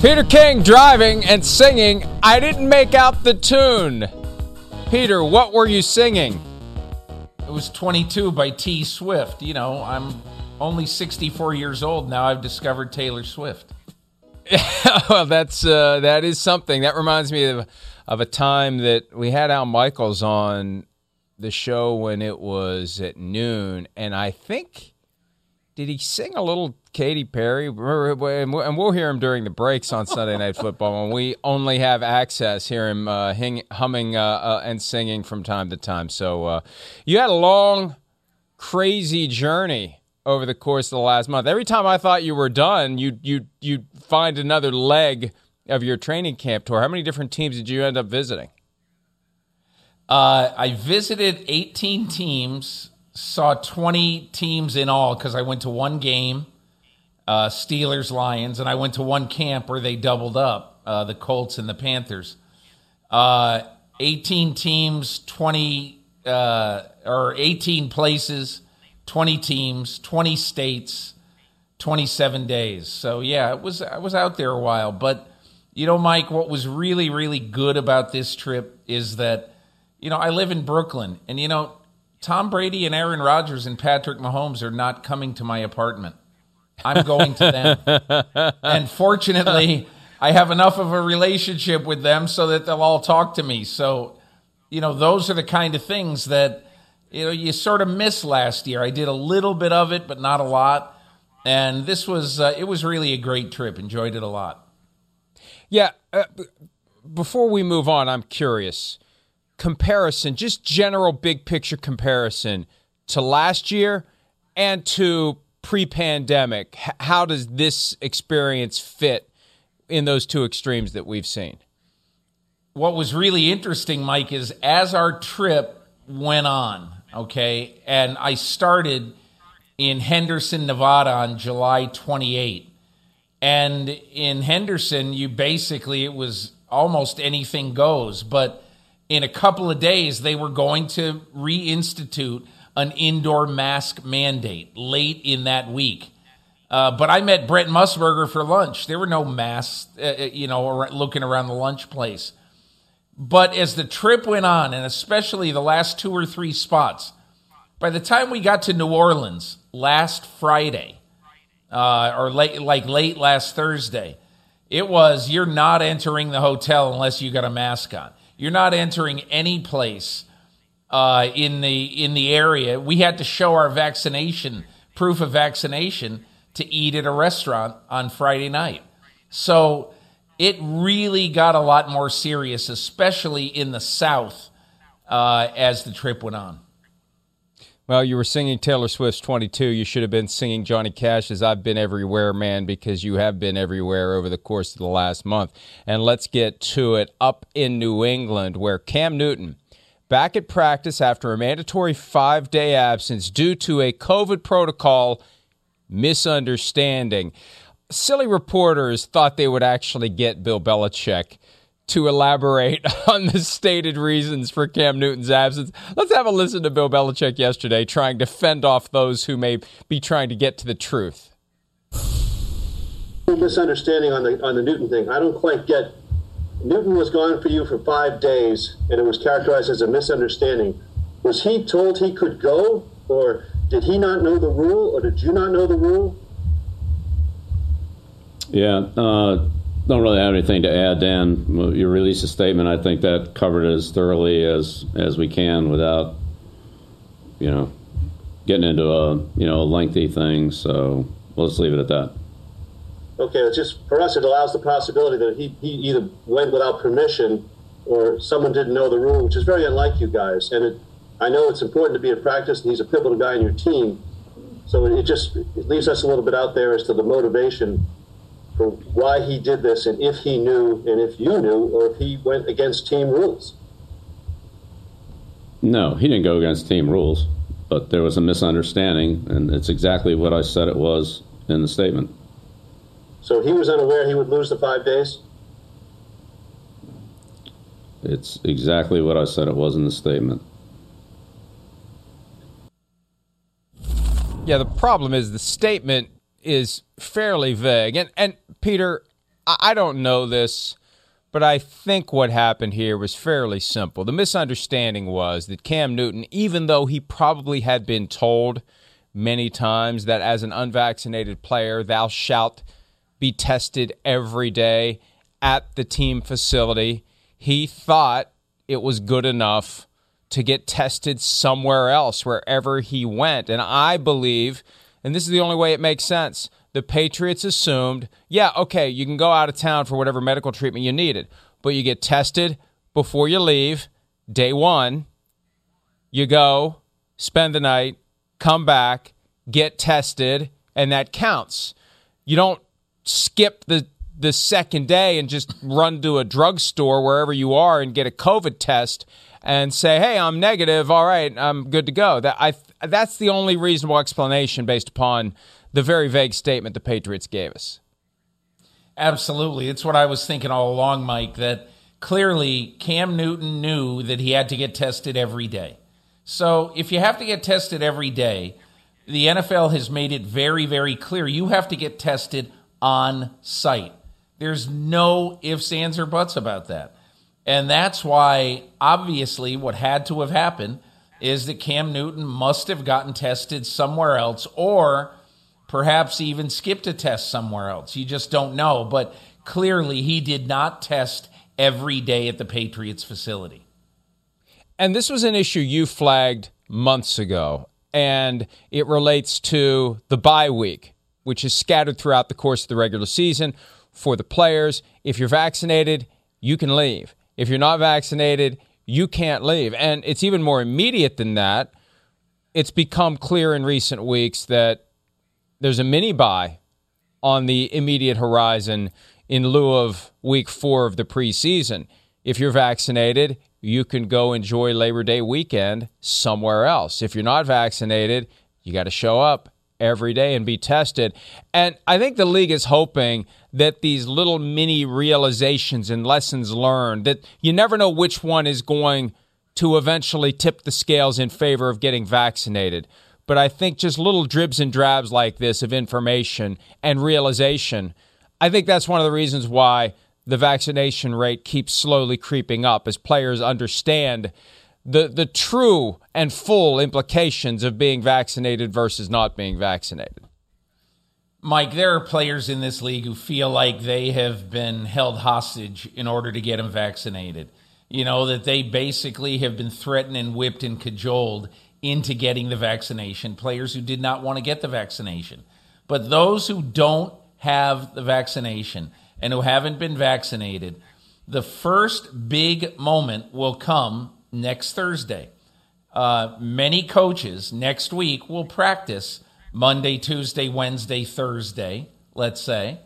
Peter King driving and singing. I didn't make out the tune. Peter, what were you singing? It was 22 by T Swift. You know, I'm only 64 years old now. I've discovered Taylor Swift. well, that's uh, that is something. That reminds me of of a time that we had Al Michaels on the show when it was at noon, and I think did he sing a little Katy Perry? And we'll hear him during the breaks on Sunday Night Football when we only have access. Hear him uh, hing, humming uh, uh, and singing from time to time. So uh, you had a long, crazy journey over the course of the last month. Every time I thought you were done, you you you find another leg of your training camp tour. How many different teams did you end up visiting? Uh, I visited 18 teams, saw 20 teams in all because I went to one game uh, Steelers, Lions, and I went to one camp where they doubled up uh, the Colts and the Panthers. Uh, 18 teams, 20 uh, or 18 places, 20 teams, 20 states, 27 days. So yeah, it was I was out there a while, but you know, Mike, what was really really good about this trip is that you know I live in Brooklyn, and you know Tom Brady and Aaron Rodgers and Patrick Mahomes are not coming to my apartment. I'm going to them. and fortunately, I have enough of a relationship with them so that they'll all talk to me. So, you know, those are the kind of things that, you know, you sort of missed last year. I did a little bit of it, but not a lot. And this was, uh, it was really a great trip. Enjoyed it a lot. Yeah. Uh, before we move on, I'm curious. Comparison, just general big picture comparison to last year and to pre-pandemic. How does this experience fit in those two extremes that we've seen? What was really interesting mike is as our trip went on okay and i started in henderson nevada on july 28 and in henderson you basically it was almost anything goes but in a couple of days they were going to reinstitute an indoor mask mandate late in that week. Uh, but I met Brent Musburger for lunch. There were no masks, uh, uh you know, looking around the lunch place. But as the trip went on, and especially the last two or three spots, by the time we got to New Orleans last Friday, uh, or late, like late last Thursday, it was you're not entering the hotel unless you got a mask on. You're not entering any place uh, in the in the area. We had to show our vaccination proof of vaccination to eat at a restaurant on Friday night. So it really got a lot more serious, especially in the South, uh, as the trip went on. Well, you were singing Taylor Swift's 22. You should have been singing Johnny Cash's I've Been Everywhere, Man, because you have been everywhere over the course of the last month. And let's get to it up in New England, where Cam Newton, back at practice after a mandatory five day absence due to a COVID protocol misunderstanding. Silly reporters thought they would actually get Bill Belichick to elaborate on the stated reasons for Cam Newton's absence. Let's have a listen to Bill Belichick yesterday trying to fend off those who may be trying to get to the truth. Misunderstanding on the on the Newton thing. I don't quite get. Newton was gone for you for five days, and it was characterized as a misunderstanding. Was he told he could go, or did he not know the rule, or did you not know the rule? Yeah, uh, don't really have anything to add, Dan. You released a statement. I think that covered it as thoroughly as as we can without, you know, getting into a you know lengthy thing. So let's leave it at that. Okay, it's just for us. It allows the possibility that he, he either went without permission or someone didn't know the rule, which is very unlike you guys. And it, I know it's important to be in practice, and he's a pivotal guy in your team. So it just it leaves us a little bit out there as to the motivation for why he did this and if he knew and if you knew or if he went against team rules. No, he didn't go against team rules, but there was a misunderstanding, and it's exactly what I said it was in the statement. So he was unaware he would lose the five days? It's exactly what I said it was in the statement. Yeah, the problem is the statement is fairly vague. And and Peter, I don't know this, but I think what happened here was fairly simple. The misunderstanding was that Cam Newton, even though he probably had been told many times that as an unvaccinated player, thou shalt be tested every day at the team facility, he thought it was good enough to get tested somewhere else, wherever he went. And I believe, and this is the only way it makes sense, the Patriots assumed, yeah, okay, you can go out of town for whatever medical treatment you needed, but you get tested before you leave, day one. You go, spend the night, come back, get tested, and that counts. You don't skip the the second day and just run to a drugstore wherever you are and get a COVID test and say, "Hey, I'm negative. All right, I'm good to go." That I that's the only reasonable explanation based upon the very vague statement the Patriots gave us. Absolutely. It's what I was thinking all along, Mike, that clearly Cam Newton knew that he had to get tested every day. So if you have to get tested every day, the NFL has made it very, very clear you have to get tested on site. There's no ifs, ands, or buts about that. And that's why, obviously, what had to have happened is that Cam Newton must have gotten tested somewhere else or perhaps even skipped a test somewhere else. You just don't know. But clearly, he did not test every day at the Patriots facility. And this was an issue you flagged months ago, and it relates to the bye week, which is scattered throughout the course of the regular season for the players. If you're vaccinated, you can leave. If you're not vaccinated, you can't leave. And it's even more immediate than that. It's become clear in recent weeks that there's a mini bye on the immediate horizon in lieu of week four of the preseason. If you're vaccinated, you can go enjoy Labor Day weekend somewhere else. If you're not vaccinated, you got to show up every day and be tested. And I think the league is hoping that these little mini realizations and lessons learned that you never know which one is going to eventually tip the scales in favor of getting vaccinated. But I think just little dribs and drabs like this of information and realization, I think that's one of the reasons why the vaccination rate keeps slowly creeping up as players understand the, the true and full implications of being vaccinated versus not being vaccinated. Mike, there are players in this league who feel like they have been held hostage in order to get them vaccinated. You know, that they basically have been threatened and whipped and cajoled into getting the vaccination, players who did not want to get the vaccination. But those who don't have the vaccination and who haven't been vaccinated, the first big moment will come next Thursday. uh, many coaches next week will practice Monday, Tuesday, Wednesday, Thursday, let's say.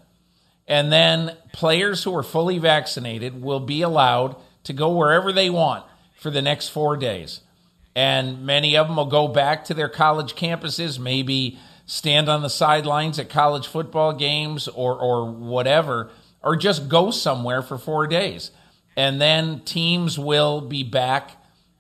And then players who are fully vaccinated will be allowed to go wherever they want for the next four days. And many of them will go back to their college campuses, maybe stand on the sidelines at college football games or, or whatever, or just go somewhere for four days. And then teams will be back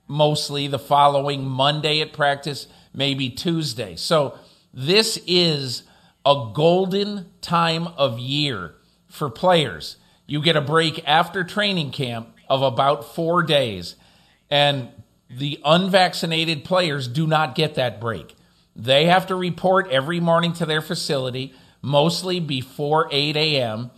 mostly the following Monday at practice, maybe Tuesday. So this is a golden time of year for players. You get a break after training camp of about four days, and the unvaccinated players do not get that break. They have to report every morning to their facility, mostly before 8 a.m.,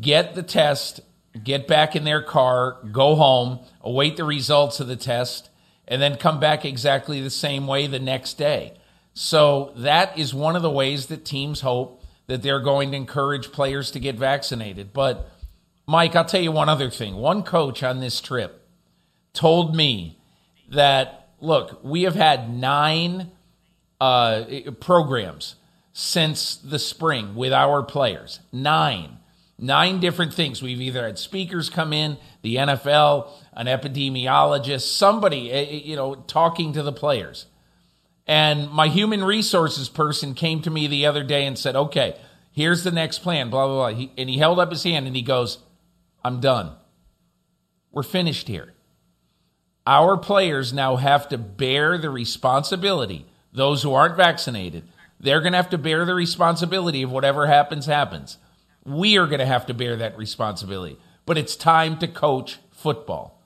get the test, get back in their car, go home, await the results of the test, and then come back exactly the same way the next day. So that is one of the ways that teams hope that they're going to encourage players to get vaccinated. But Mike, I'll tell you one other thing. One coach on this trip told me that look, we have had nine uh, programs since the spring with our players. Nine. Nine different things. We've either had speakers come in, the NFL, an epidemiologist, somebody, eh, eh, you know, talking to the players. And my human resources person came to me the other day and said, okay, here's the next plan, blah, blah, blah. He, and he held up his hand and he goes, I'm done. We're finished here. Our players now have to bear the responsibility, those who aren't vaccinated, they're going to have to bear the responsibility of whatever happens, happens. We are going to have to bear that responsibility. But it's time to coach football.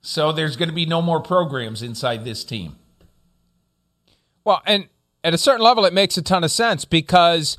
So there's going to be no more programs inside this team. Well, and at a certain level, it makes a ton of sense because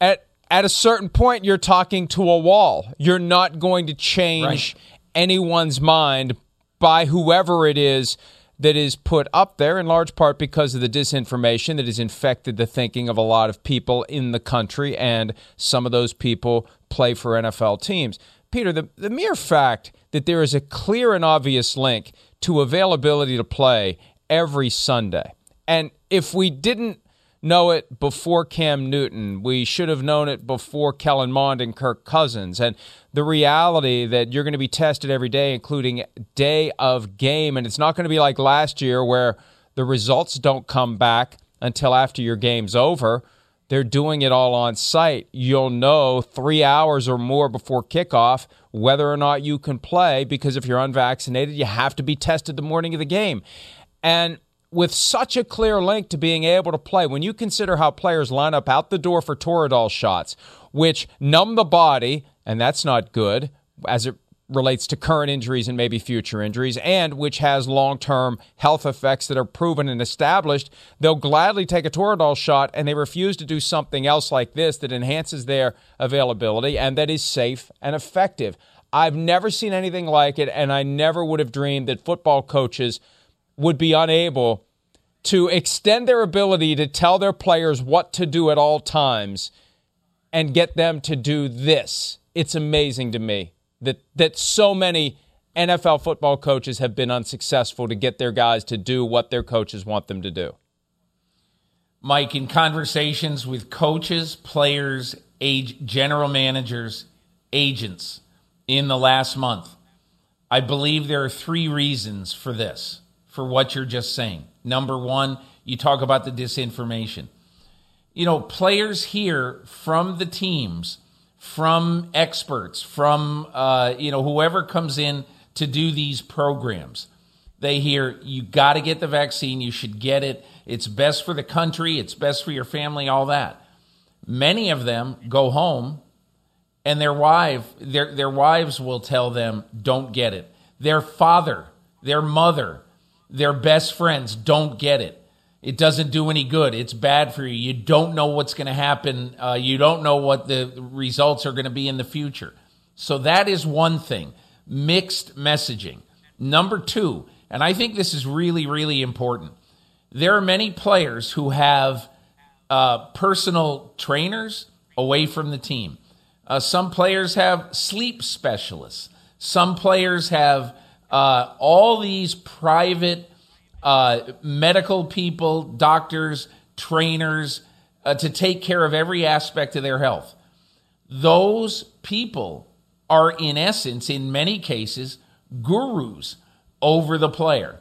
at at a certain point, you're talking to a wall. You're not going to change right. anyone's mind by whoever it is that is put up there, in large part because of the disinformation that has infected the thinking of a lot of people in the country, and some of those people play for NFL teams. Peter, the, the mere fact that there is a clear and obvious link to availability to play every Sunday and if we didn't know it before Cam Newton, we should have known it before Kellen Mond and Kirk Cousins. And the reality that you're going to be tested every day, including day of game, and it's not going to be like last year where the results don't come back until after your game's over. They're doing it all on site. You'll know three hours or more before kickoff whether or not you can play because if you're unvaccinated, you have to be tested the morning of the game. And with such a clear link to being able to play, when you consider how players line up out the door for Toradol shots, which numb the body, and that's not good as it relates to current injuries and maybe future injuries, and which has long term health effects that are proven and established, they'll gladly take a Toradol shot and they refuse to do something else like this that enhances their availability and that is safe and effective. I've never seen anything like it, and I never would have dreamed that football coaches would be unable to extend their ability to tell their players what to do at all times and get them to do this. It's amazing to me that that so many NFL football coaches have been unsuccessful to get their guys to do what their coaches want them to do. Mike, in conversations with coaches, players, age, general managers, agents in the last month, I believe there are three reasons for this for what you're just saying. Number one, you talk about the disinformation. You know, players hear from the teams, from experts, from uh, you know whoever comes in to do these programs. They hear you got to get the vaccine. You should get it. It's best for the country. It's best for your family. All that. Many of them go home, and their wife, their their wives will tell them, "Don't get it." Their father, their mother, their best friends don't get it. It doesn't do any good. It's bad for you. You don't know what's going to happen. Uh, you don't know what the results are going to be in the future. So that is one thing mixed messaging. Number two, and I think this is really, really important. There are many players who have uh, personal trainers away from the team. Uh, some players have sleep specialists. Some players have uh, all these private uh, medical people, doctors, trainers, uh, to take care of every aspect of their health. Those people are, in essence, in many cases, gurus over the player.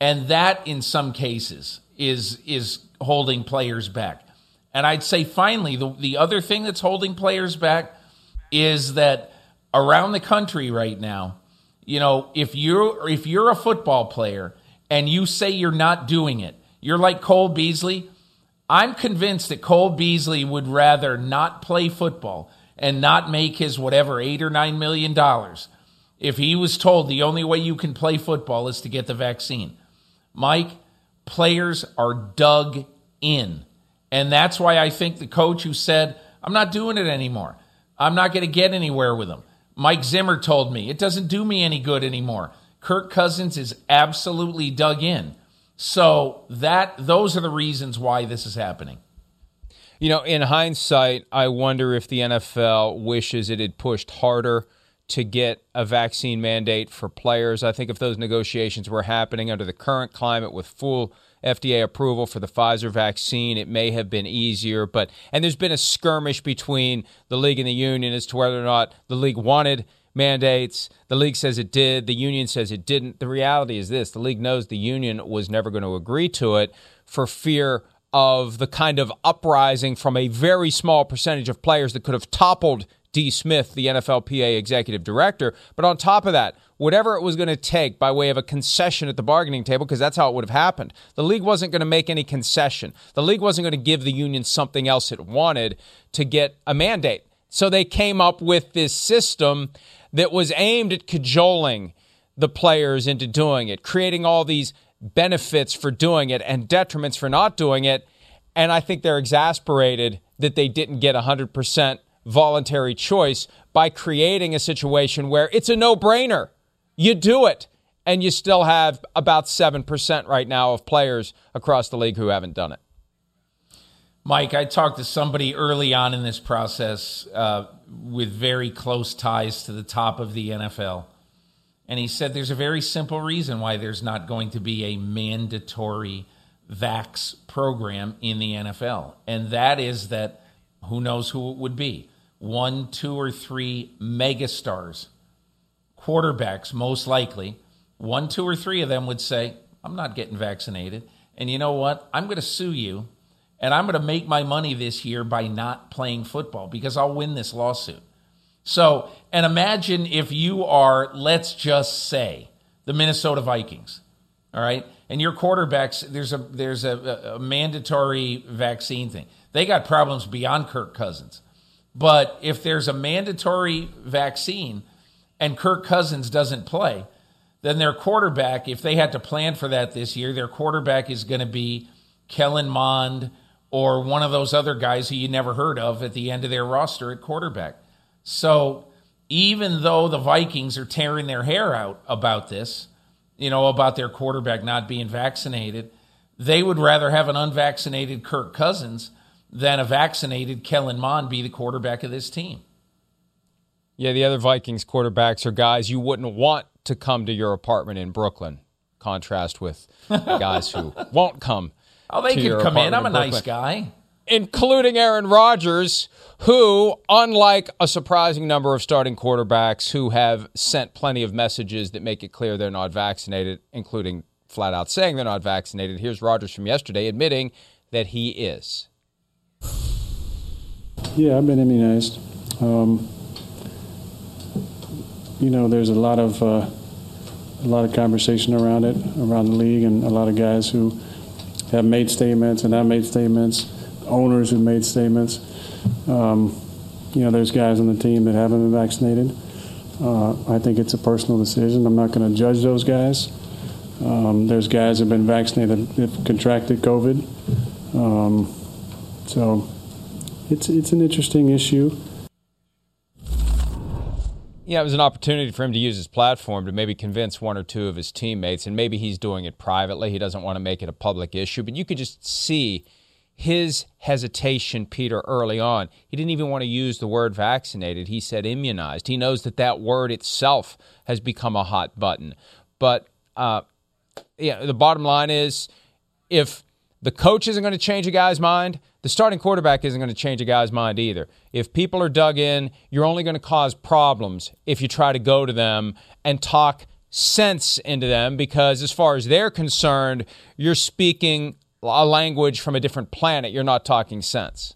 And that, in some cases, is, is holding players back. And I'd say, finally, the, the other thing that's holding players back is that around the country right now, you know, if you're if you're a football player and you say you're not doing it, you're like Cole Beasley. I'm convinced that Cole Beasley would rather not play football and not make his whatever eight or nine million dollars if he was told the only way you can play football is to get the vaccine. Mike, players are dug in. And that's why I think the coach who said, I'm not doing it anymore, I'm not going to get anywhere with him. Mike Zimmer told me it doesn't do me any good anymore. Kirk Cousins is absolutely dug in. So that those are the reasons why this is happening. You know, in hindsight, I wonder if the NFL wishes it had pushed harder to get a vaccine mandate for players. I think if those negotiations were happening under the current climate with full FDA approval for the Pfizer vaccine, it may have been easier. But and there's been a skirmish between the league and the union as to whether or not the league wanted mandates. The league says it did. The union says it didn't. The reality is this: the league knows the union was never going to agree to it for fear of the kind of uprising from a very small percentage of players that could have toppled De Smith, the NFLPA executive director. But on top of that, whatever it was going to take by way of a concession at the bargaining table, because that's how it would have happened. The league wasn't going to make any concession. The league wasn't going to give the union something else it wanted to get a mandate. So they came up with this system that was aimed at cajoling the players into doing it, creating all these benefits for doing it and detriments for not doing it. And I think they're exasperated that they didn't get 100% voluntary choice by creating a situation where it's a no brainer. You do it. And you still have about 7% right now of players across the league who haven't done it. Mike, I talked to somebody early on in this process uh, with very close ties to the top of the NFL. And he said there's a very simple reason why there's not going to be a mandatory vax program in the NFL. And that is that who knows who it would be one, two, or three megastars, quarterbacks, most likely. One, two, or three of them would say, I'm not getting vaccinated. And you know what? I'm going to sue you and I'm going to make my money this year by not playing football because I'll win this lawsuit. So, and imagine if you are, let's just say, the Minnesota Vikings, all right, and your quarterbacks. There's a there's a, a mandatory vaccine thing. They got problems beyond Kirk Cousins. But if there's a mandatory vaccine and Kirk Cousins doesn't play, then their quarterback, if they had to plan for that this year, their quarterback is going to be Kellen Mond or one of those other guys who you never heard of at the end of their roster at quarterback. So even though the Vikings are tearing their hair out about this, you know, about their quarterback not being vaccinated, they would rather have an unvaccinated Kirk Cousins than a vaccinated Kellen Mond be the quarterback of this team. Yeah, the other Vikings quarterbacks are guys you wouldn't want to come to your apartment in Brooklyn. Contrast with the guys who won't come. Oh, they can come in. I'm in a nice guy. Including Aaron Rodgers, who, unlike a surprising number of starting quarterbacks who have sent plenty of messages that make it clear they're not vaccinated, including flat out saying they're not vaccinated, here's Rodgers from yesterday admitting that he is. Yeah, I've been immunized. Um, you know, there's a lot of uh, a lot of conversation around it around the league, and a lot of guys who have made statements and have made statements, owners who made statements. Um, you know, there's guys on the team that haven't been vaccinated. Uh, I think it's a personal decision. I'm not going to judge those guys. Um, there's guys have been vaccinated that contracted COVID. Um, so it's it's an interesting issue. Yeah, it was an opportunity for him to use his platform to maybe convince one or two of his teammates, and maybe he's doing it privately. He doesn't want to make it a public issue, but you could just see his hesitation, Peter, early on. He didn't even want to use the word vaccinated. He said immunized. He knows that that word itself has become a hot button. But uh, yeah, the bottom line is if the coach isn't going to change a guy's mind, the starting quarterback isn't going to change a guy's mind either. If people are dug in, you're only going to cause problems if you try to go to them and talk sense into them because, as far as they're concerned, you're speaking a language from a different planet. You're not talking sense.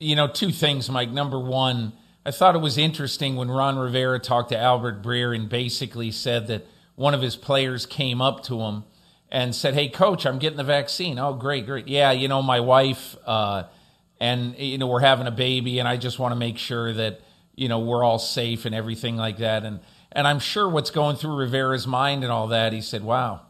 You know, two things, Mike. Number one, I thought it was interesting when Ron Rivera talked to Albert Breer and basically said that one of his players came up to him and said, "Hey, coach, I'm getting the vaccine." Oh, great, great. Yeah, you know, my wife uh, and you know we're having a baby, and I just want to make sure that you know we're all safe and everything like that. And and I'm sure what's going through Rivera's mind and all that. He said, "Wow,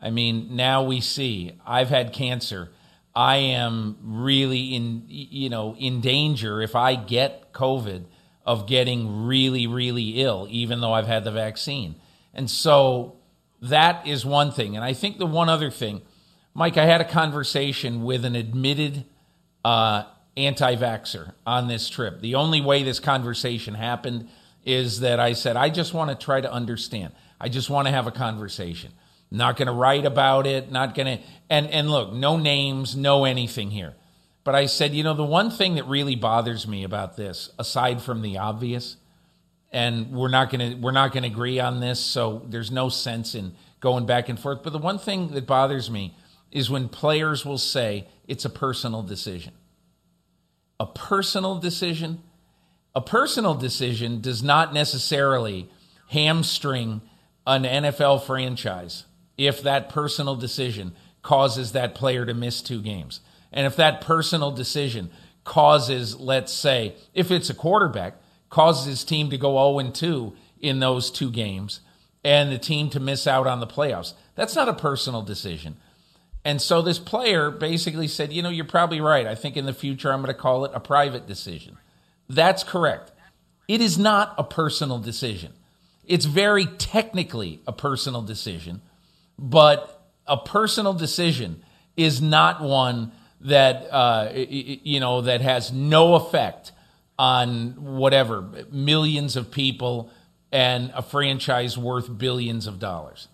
I mean, now we see. I've had cancer. I am really in you know in danger if I get COVID of getting really, really ill, even though I've had the vaccine." And so that is one thing. And I think the one other thing, Mike, I had a conversation with an admitted uh, anti vaxxer on this trip. The only way this conversation happened is that I said, I just want to try to understand. I just want to have a conversation. Not going to write about it, not going to, and, and look, no names, no anything here. But I said, you know, the one thing that really bothers me about this, aside from the obvious, and we're not going to we're not going to agree on this so there's no sense in going back and forth. But the one thing that bothers me is when players will say it's a personal decision. A personal decision a personal decision does not necessarily hamstring an NFL franchise if that personal decision causes that player to miss two games. And if that personal decision causes let's say if it's a quarterback causes his team to go 0 2 in those two games and the team to miss out on the playoffs. That's not a personal decision. And so this player basically said, You know, you're probably right. I think in the future I'm going to call it a private decision. That's correct. It is not a personal decision. It's very technically a personal decision, but a personal decision is not one that uh, you know that has no effect on whatever millions of people and a franchise worth billions of dollars.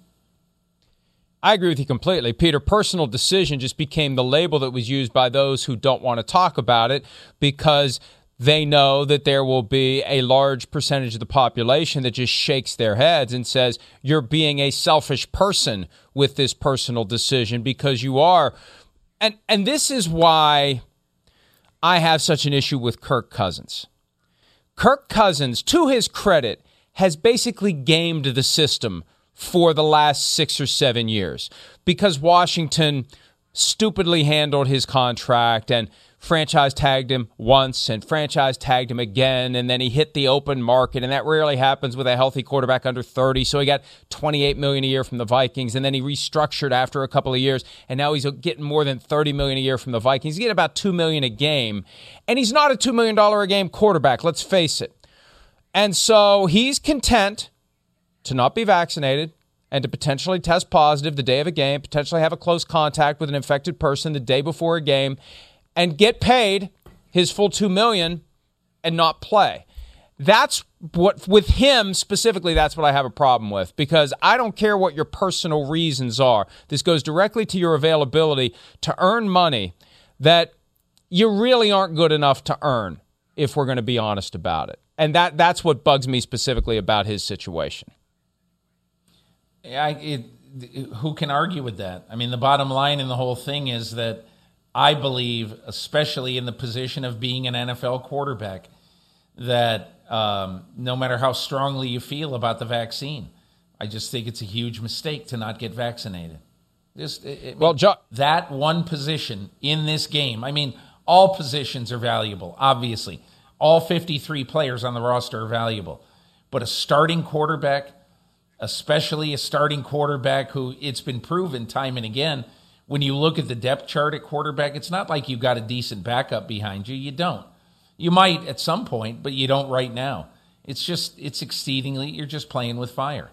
I agree with you completely. Peter, personal decision just became the label that was used by those who don't want to talk about it because they know that there will be a large percentage of the population that just shakes their heads and says, You're being a selfish person with this personal decision because you are. And, and this is why I have such an issue with Kirk Cousins. Kirk Cousins, to his credit, has basically gamed the system for the last six or seven years because Washington stupidly handled his contract and franchise tagged him once and franchise tagged him again and then he hit the open market and that rarely happens with a healthy quarterback under 30 so he got 28 million a year from the Vikings and then he restructured after a couple of years and now he's getting more than 30 million a year from the Vikings. He's getting about 2 million a game and he's not a 2 million dollar a game quarterback let's face it. And so he's content to not be vaccinated and to potentially test positive the day of a game potentially have a close contact with an infected person the day before a game and get paid his full 2 million and not play. That's what with him specifically that's what I have a problem with because I don't care what your personal reasons are. This goes directly to your availability to earn money that you really aren't good enough to earn if we're going to be honest about it. And that that's what bugs me specifically about his situation. I, it, who can argue with that? I mean, the bottom line in the whole thing is that I believe, especially in the position of being an NFL quarterback, that um, no matter how strongly you feel about the vaccine, I just think it's a huge mistake to not get vaccinated. Just it, it, well, jo- that one position in this game. I mean, all positions are valuable. Obviously, all 53 players on the roster are valuable, but a starting quarterback, especially a starting quarterback who it's been proven time and again when you look at the depth chart at quarterback, it's not like you've got a decent backup behind you. You don't. You might at some point, but you don't right now. It's just it's exceedingly you're just playing with fire.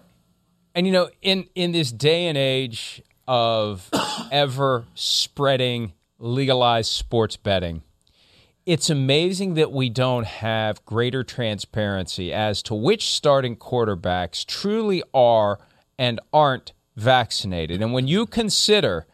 And you know, in in this day and age of ever spreading legalized sports betting, it's amazing that we don't have greater transparency as to which starting quarterbacks truly are and aren't vaccinated. And when you consider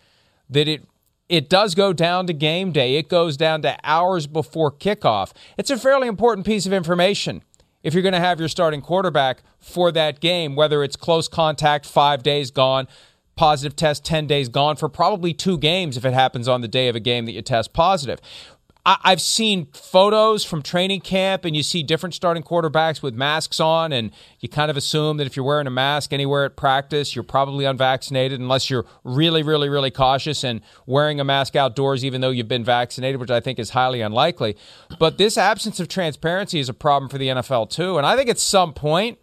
that it it does go down to game day, it goes down to hours before kickoff. It's a fairly important piece of information if you're going to have your starting quarterback for that game, whether it's close contact, five days gone, positive test 10 days gone for probably two games if it happens on the day of a game that you test positive. I, have seen photos from training camp, and you see different starting quarterbacks with masks on, and you kind of assume that if you're wearing a mask anywhere at practice, you're probably unvaccinated, unless you're really, really, really cautious and wearing a mask outdoors, even though you've been vaccinated, which I think is highly unlikely. But this absence of transparency is a problem for the NFL, too. And I think at some point,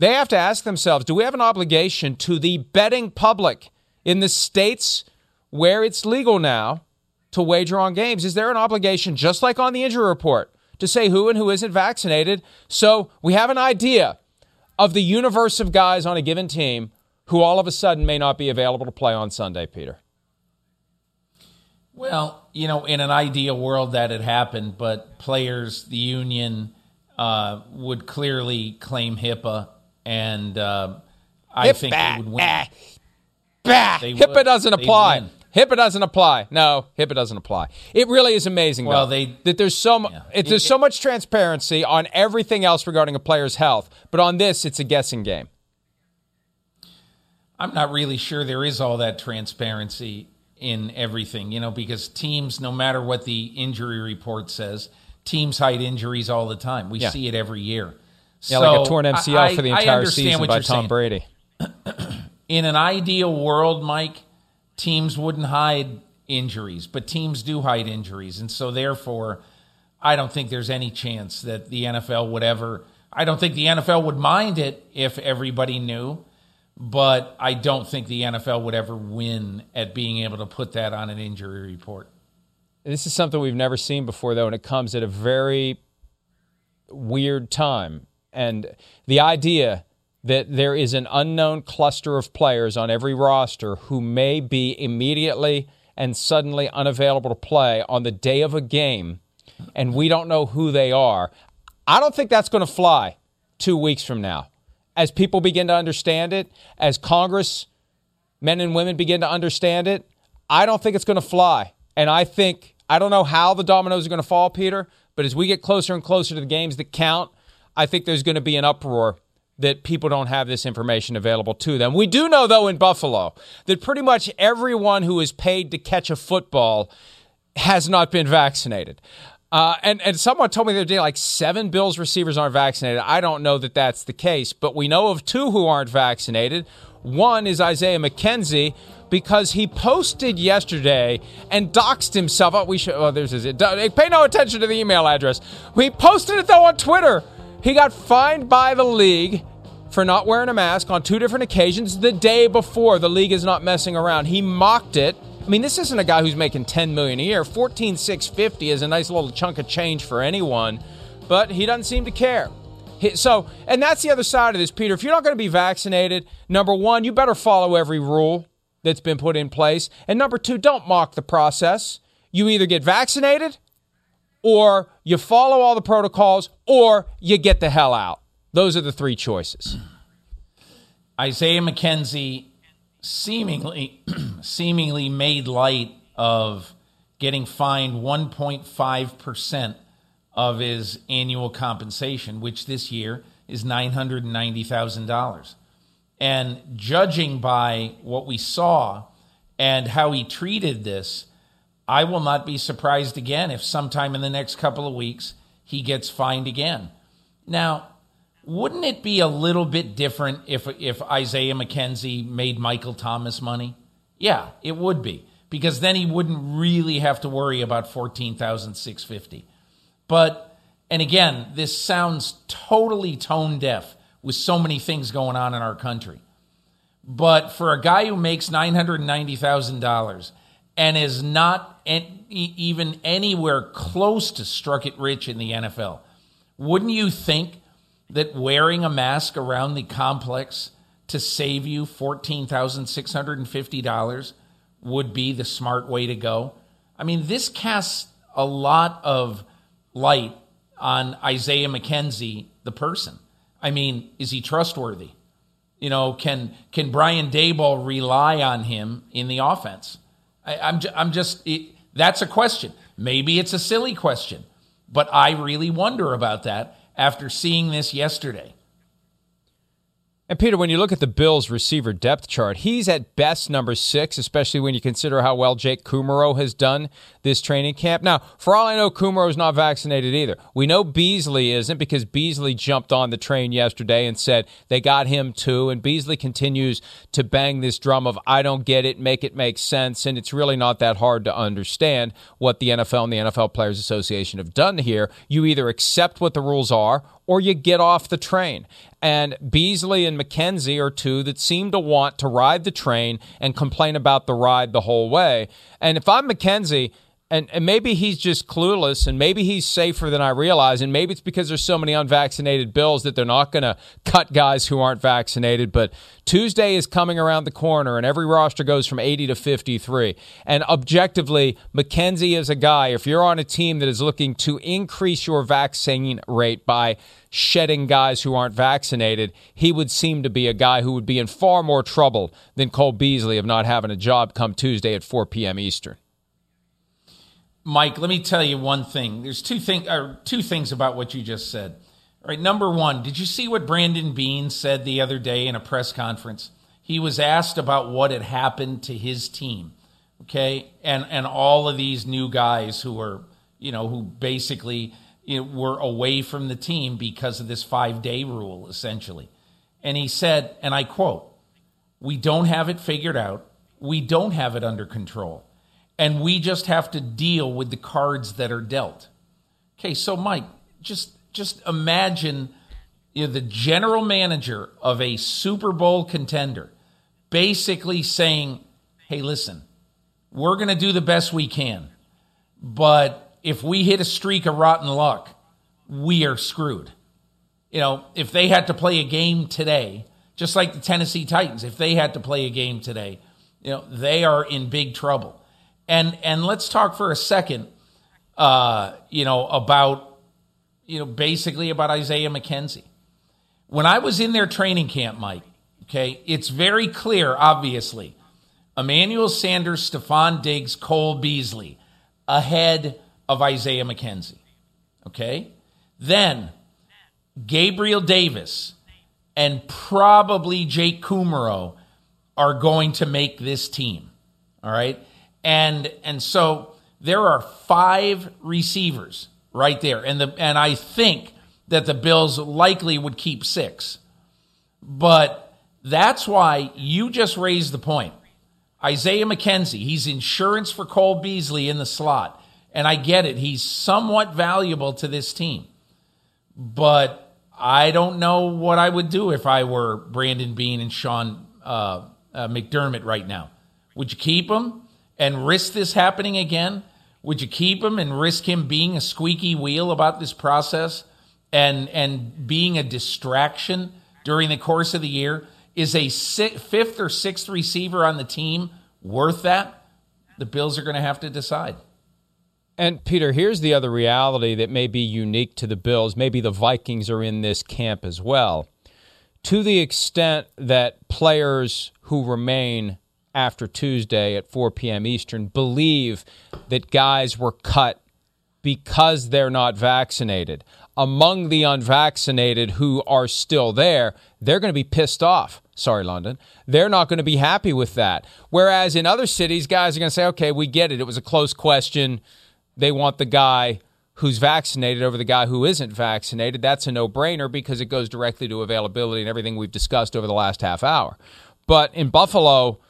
they have to ask themselves do we have an obligation to the betting public in the states where it's legal now? To wager on games. Is there an obligation, just like on the injury report, to say who and who isn't vaccinated? So we have an idea of the universe of guys on a given team who all of a sudden may not be available to play on Sunday, Peter. Well, you know, in an ideal world that had happened, but players, the union, uh, would clearly claim HIPAA, and uh, I HIPAA. think they would win. Ah. Bah. HIPAA doesn't apply. HIPAA doesn't apply. No, HIPAA doesn't apply. It really is amazing. Well, though, they that there's so yeah. it, there's it, so much transparency on everything else regarding a player's health, but on this, it's a guessing game. I'm not really sure there is all that transparency in everything, you know, because teams, no matter what the injury report says, teams hide injuries all the time. We yeah. see it every year. Yeah, so like a torn MCL I, for the entire season by Tom saying. Brady. in an ideal world, Mike teams wouldn't hide injuries, but teams do hide injuries. And so, therefore, I don't think there's any chance that the NFL would ever, I don't think the NFL would mind it if everybody knew, but I don't think the NFL would ever win at being able to put that on an injury report. This is something we've never seen before, though, and it comes at a very weird time. And the idea that there is an unknown cluster of players on every roster who may be immediately and suddenly unavailable to play on the day of a game, and we don't know who they are. I don't think that's going to fly two weeks from now. As people begin to understand it, as Congress, men and women begin to understand it, I don't think it's going to fly. And I think, I don't know how the dominoes are going to fall, Peter, but as we get closer and closer to the games that count, I think there's going to be an uproar that people don't have this information available to them. We do know, though, in Buffalo, that pretty much everyone who is paid to catch a football has not been vaccinated. Uh, and, and someone told me the other day, like seven Bills receivers aren't vaccinated. I don't know that that's the case, but we know of two who aren't vaccinated. One is Isaiah McKenzie because he posted yesterday and doxed himself. Oh, we should. Oh, there's his. Pay no attention to the email address. He posted it though on Twitter. He got fined by the league for not wearing a mask on two different occasions the day before. The league is not messing around. He mocked it. I mean, this isn't a guy who's making 10 million a year. 14,650 is a nice little chunk of change for anyone, but he doesn't seem to care. So, and that's the other side of this, Peter. If you're not going to be vaccinated, number one, you better follow every rule that's been put in place. And number two, don't mock the process. You either get vaccinated or you follow all the protocols or you get the hell out. Those are the three choices. Isaiah McKenzie seemingly seemingly made light of getting fined 1.5% of his annual compensation, which this year is $990,000. And judging by what we saw and how he treated this, I will not be surprised again if sometime in the next couple of weeks he gets fined again. Now, wouldn't it be a little bit different if if Isaiah McKenzie made Michael Thomas money? Yeah, it would be because then he wouldn't really have to worry about fourteen thousand six fifty. But and again, this sounds totally tone deaf with so many things going on in our country. But for a guy who makes nine hundred ninety thousand dollars and is not even anywhere close to struck it rich in the NFL, wouldn't you think that wearing a mask around the complex to save you $14,650 would be the smart way to go. I mean, this casts a lot of light on Isaiah McKenzie, the person. I mean, is he trustworthy? You know, can can Brian Daboll rely on him in the offense? I, am I'm, I'm just it, that's a question. Maybe it's a silly question, but I really wonder about that after seeing this yesterday. And Peter, when you look at the Bills' receiver depth chart, he's at best number six, especially when you consider how well Jake Kumerow has done this training camp. Now, for all I know, Kumerow's not vaccinated either. We know Beasley isn't because Beasley jumped on the train yesterday and said they got him too. And Beasley continues to bang this drum of I don't get it, make it make sense. And it's really not that hard to understand what the NFL and the NFL Players Association have done here. You either accept what the rules are or you get off the train. And Beasley and McKenzie are two that seem to want to ride the train and complain about the ride the whole way. And if I'm McKenzie, and, and maybe he's just clueless and maybe he's safer than I realize. And maybe it's because there's so many unvaccinated bills that they're not going to cut guys who aren't vaccinated. But Tuesday is coming around the corner and every roster goes from 80 to 53. And objectively, McKenzie is a guy, if you're on a team that is looking to increase your vaccine rate by shedding guys who aren't vaccinated, he would seem to be a guy who would be in far more trouble than Cole Beasley of not having a job come Tuesday at 4 p.m. Eastern. Mike, let me tell you one thing. There's two thing or two things about what you just said. All right, number one, did you see what Brandon Beane said the other day in a press conference? He was asked about what had happened to his team, okay, and and all of these new guys who were, you know, who basically you know, were away from the team because of this five day rule, essentially. And he said, and I quote, "We don't have it figured out. We don't have it under control." And we just have to deal with the cards that are dealt. Okay, so Mike, just just imagine you know, the general manager of a Super Bowl contender basically saying, "Hey, listen, we're going to do the best we can, but if we hit a streak of rotten luck, we are screwed." You know, if they had to play a game today, just like the Tennessee Titans, if they had to play a game today, you know, they are in big trouble. And and let's talk for a second, uh, you know, about you know basically about Isaiah McKenzie. When I was in their training camp, Mike, okay, it's very clear, obviously, Emmanuel Sanders, Stefon Diggs, Cole Beasley ahead of Isaiah McKenzie. Okay? Then Gabriel Davis and probably Jake Kumerow are going to make this team. All right? And and so there are five receivers right there. And the and I think that the Bills likely would keep six. But that's why you just raised the point. Isaiah McKenzie, he's insurance for Cole Beasley in the slot. And I get it. He's somewhat valuable to this team. But I don't know what I would do if I were Brandon Beane and Sean uh, uh, McDermott right now. Would you keep him? And risk this happening again? Would you keep him and risk him being a squeaky wheel about this process and and being a distraction during the course of the year? Is a fifth or sixth receiver on the team worth that? The Bills are going to have to decide. And Peter, here's the other reality that may be unique to the Bills. Maybe the Vikings are in this camp as well. To the extent that players who remain after Tuesday at 4 p.m. Eastern believe that guys were cut because they're not vaccinated. Among the unvaccinated who are still there, they're going to be pissed off. Sorry, London. They're not going to be happy with that. Whereas in other cities, guys are going to say, okay, we get it. It was a close question. They want the guy who's vaccinated over the guy who isn't vaccinated. That's a no brainer because it goes directly to availability and everything we've discussed over the last half hour. But in Buffalo,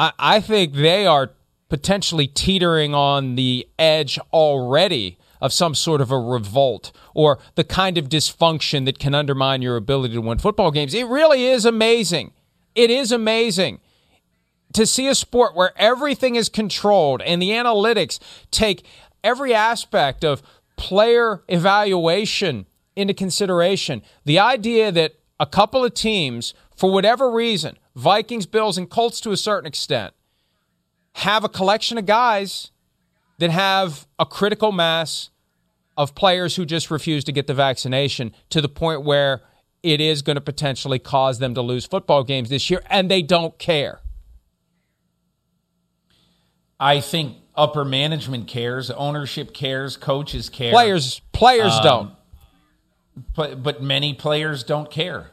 I, I think they are potentially teetering on the edge already of some sort of a revolt or the kind of dysfunction that can undermine your ability to win football games. It really is amazing. It is amazing to see a sport where everything is controlled and the analytics take every aspect of player evaluation into consideration. The idea that a couple of teams, for whatever reason, Vikings, Bills, and Colts to a certain extent have a collection of guys that have a critical mass of players who just refuse to get the vaccination to the point where it is going to potentially cause them to lose football games this year, and they don't care. I think upper management cares, ownership cares, coaches care. Players players um, don't. But but many players don't care.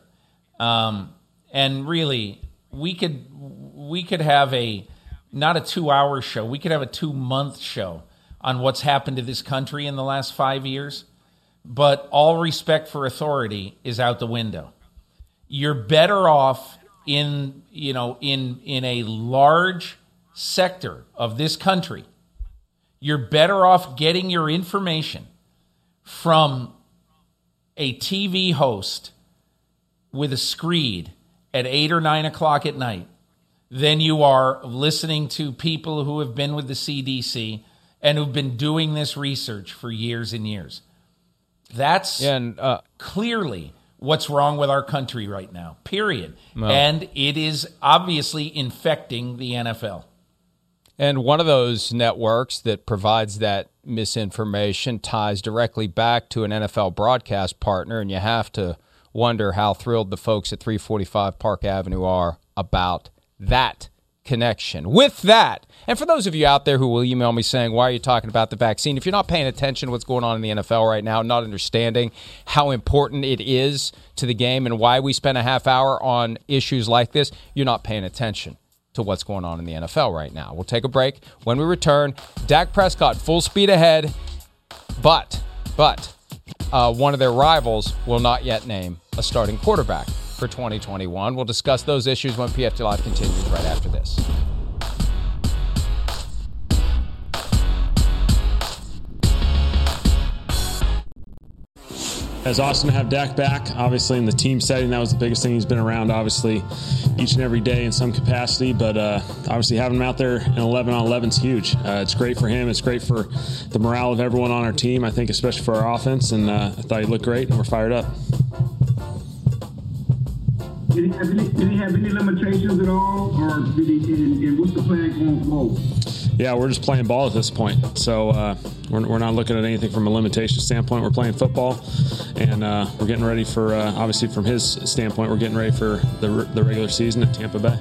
Um, and really, we could we could have a not a two hour show. We could have a two month show on what's happened to this country in the last five years. But all respect for authority is out the window. You're better off in you know in in a large sector of this country. You're better off getting your information from a TV host with a screed at eight or nine o'clock at night than you are listening to people who have been with the CDC and who've been doing this research for years and years. That's and, uh, clearly what's wrong with our country right now, period. No. And it is obviously infecting the NFL. And one of those networks that provides that misinformation ties directly back to an NFL broadcast partner, and you have to wonder how thrilled the folks at 345 Park Avenue are about that connection. With that, and for those of you out there who will email me saying, Why are you talking about the vaccine? If you're not paying attention to what's going on in the NFL right now, not understanding how important it is to the game and why we spend a half hour on issues like this, you're not paying attention to what's going on in the NFL right now. We'll take a break. When we return, Dak Prescott full speed ahead, but, but, uh, one of their rivals will not yet name a starting quarterback for 2021. We'll discuss those issues when PFT Live continues right after this. It's awesome to have Dak back. Obviously, in the team setting, that was the biggest thing. He's been around, obviously, each and every day in some capacity. But uh, obviously, having him out there in 11 on 11 is huge. Uh, it's great for him. It's great for the morale of everyone on our team. I think, especially for our offense. And uh, I thought he looked great, and we're fired up. Did he, have any, any limitations at all, or did he? And, and what's the plan going forward? Yeah, we're just playing ball at this point. So uh, we're, we're not looking at anything from a limitation standpoint. We're playing football, and uh, we're getting ready for. Uh, obviously, from his standpoint, we're getting ready for the the regular season at Tampa Bay.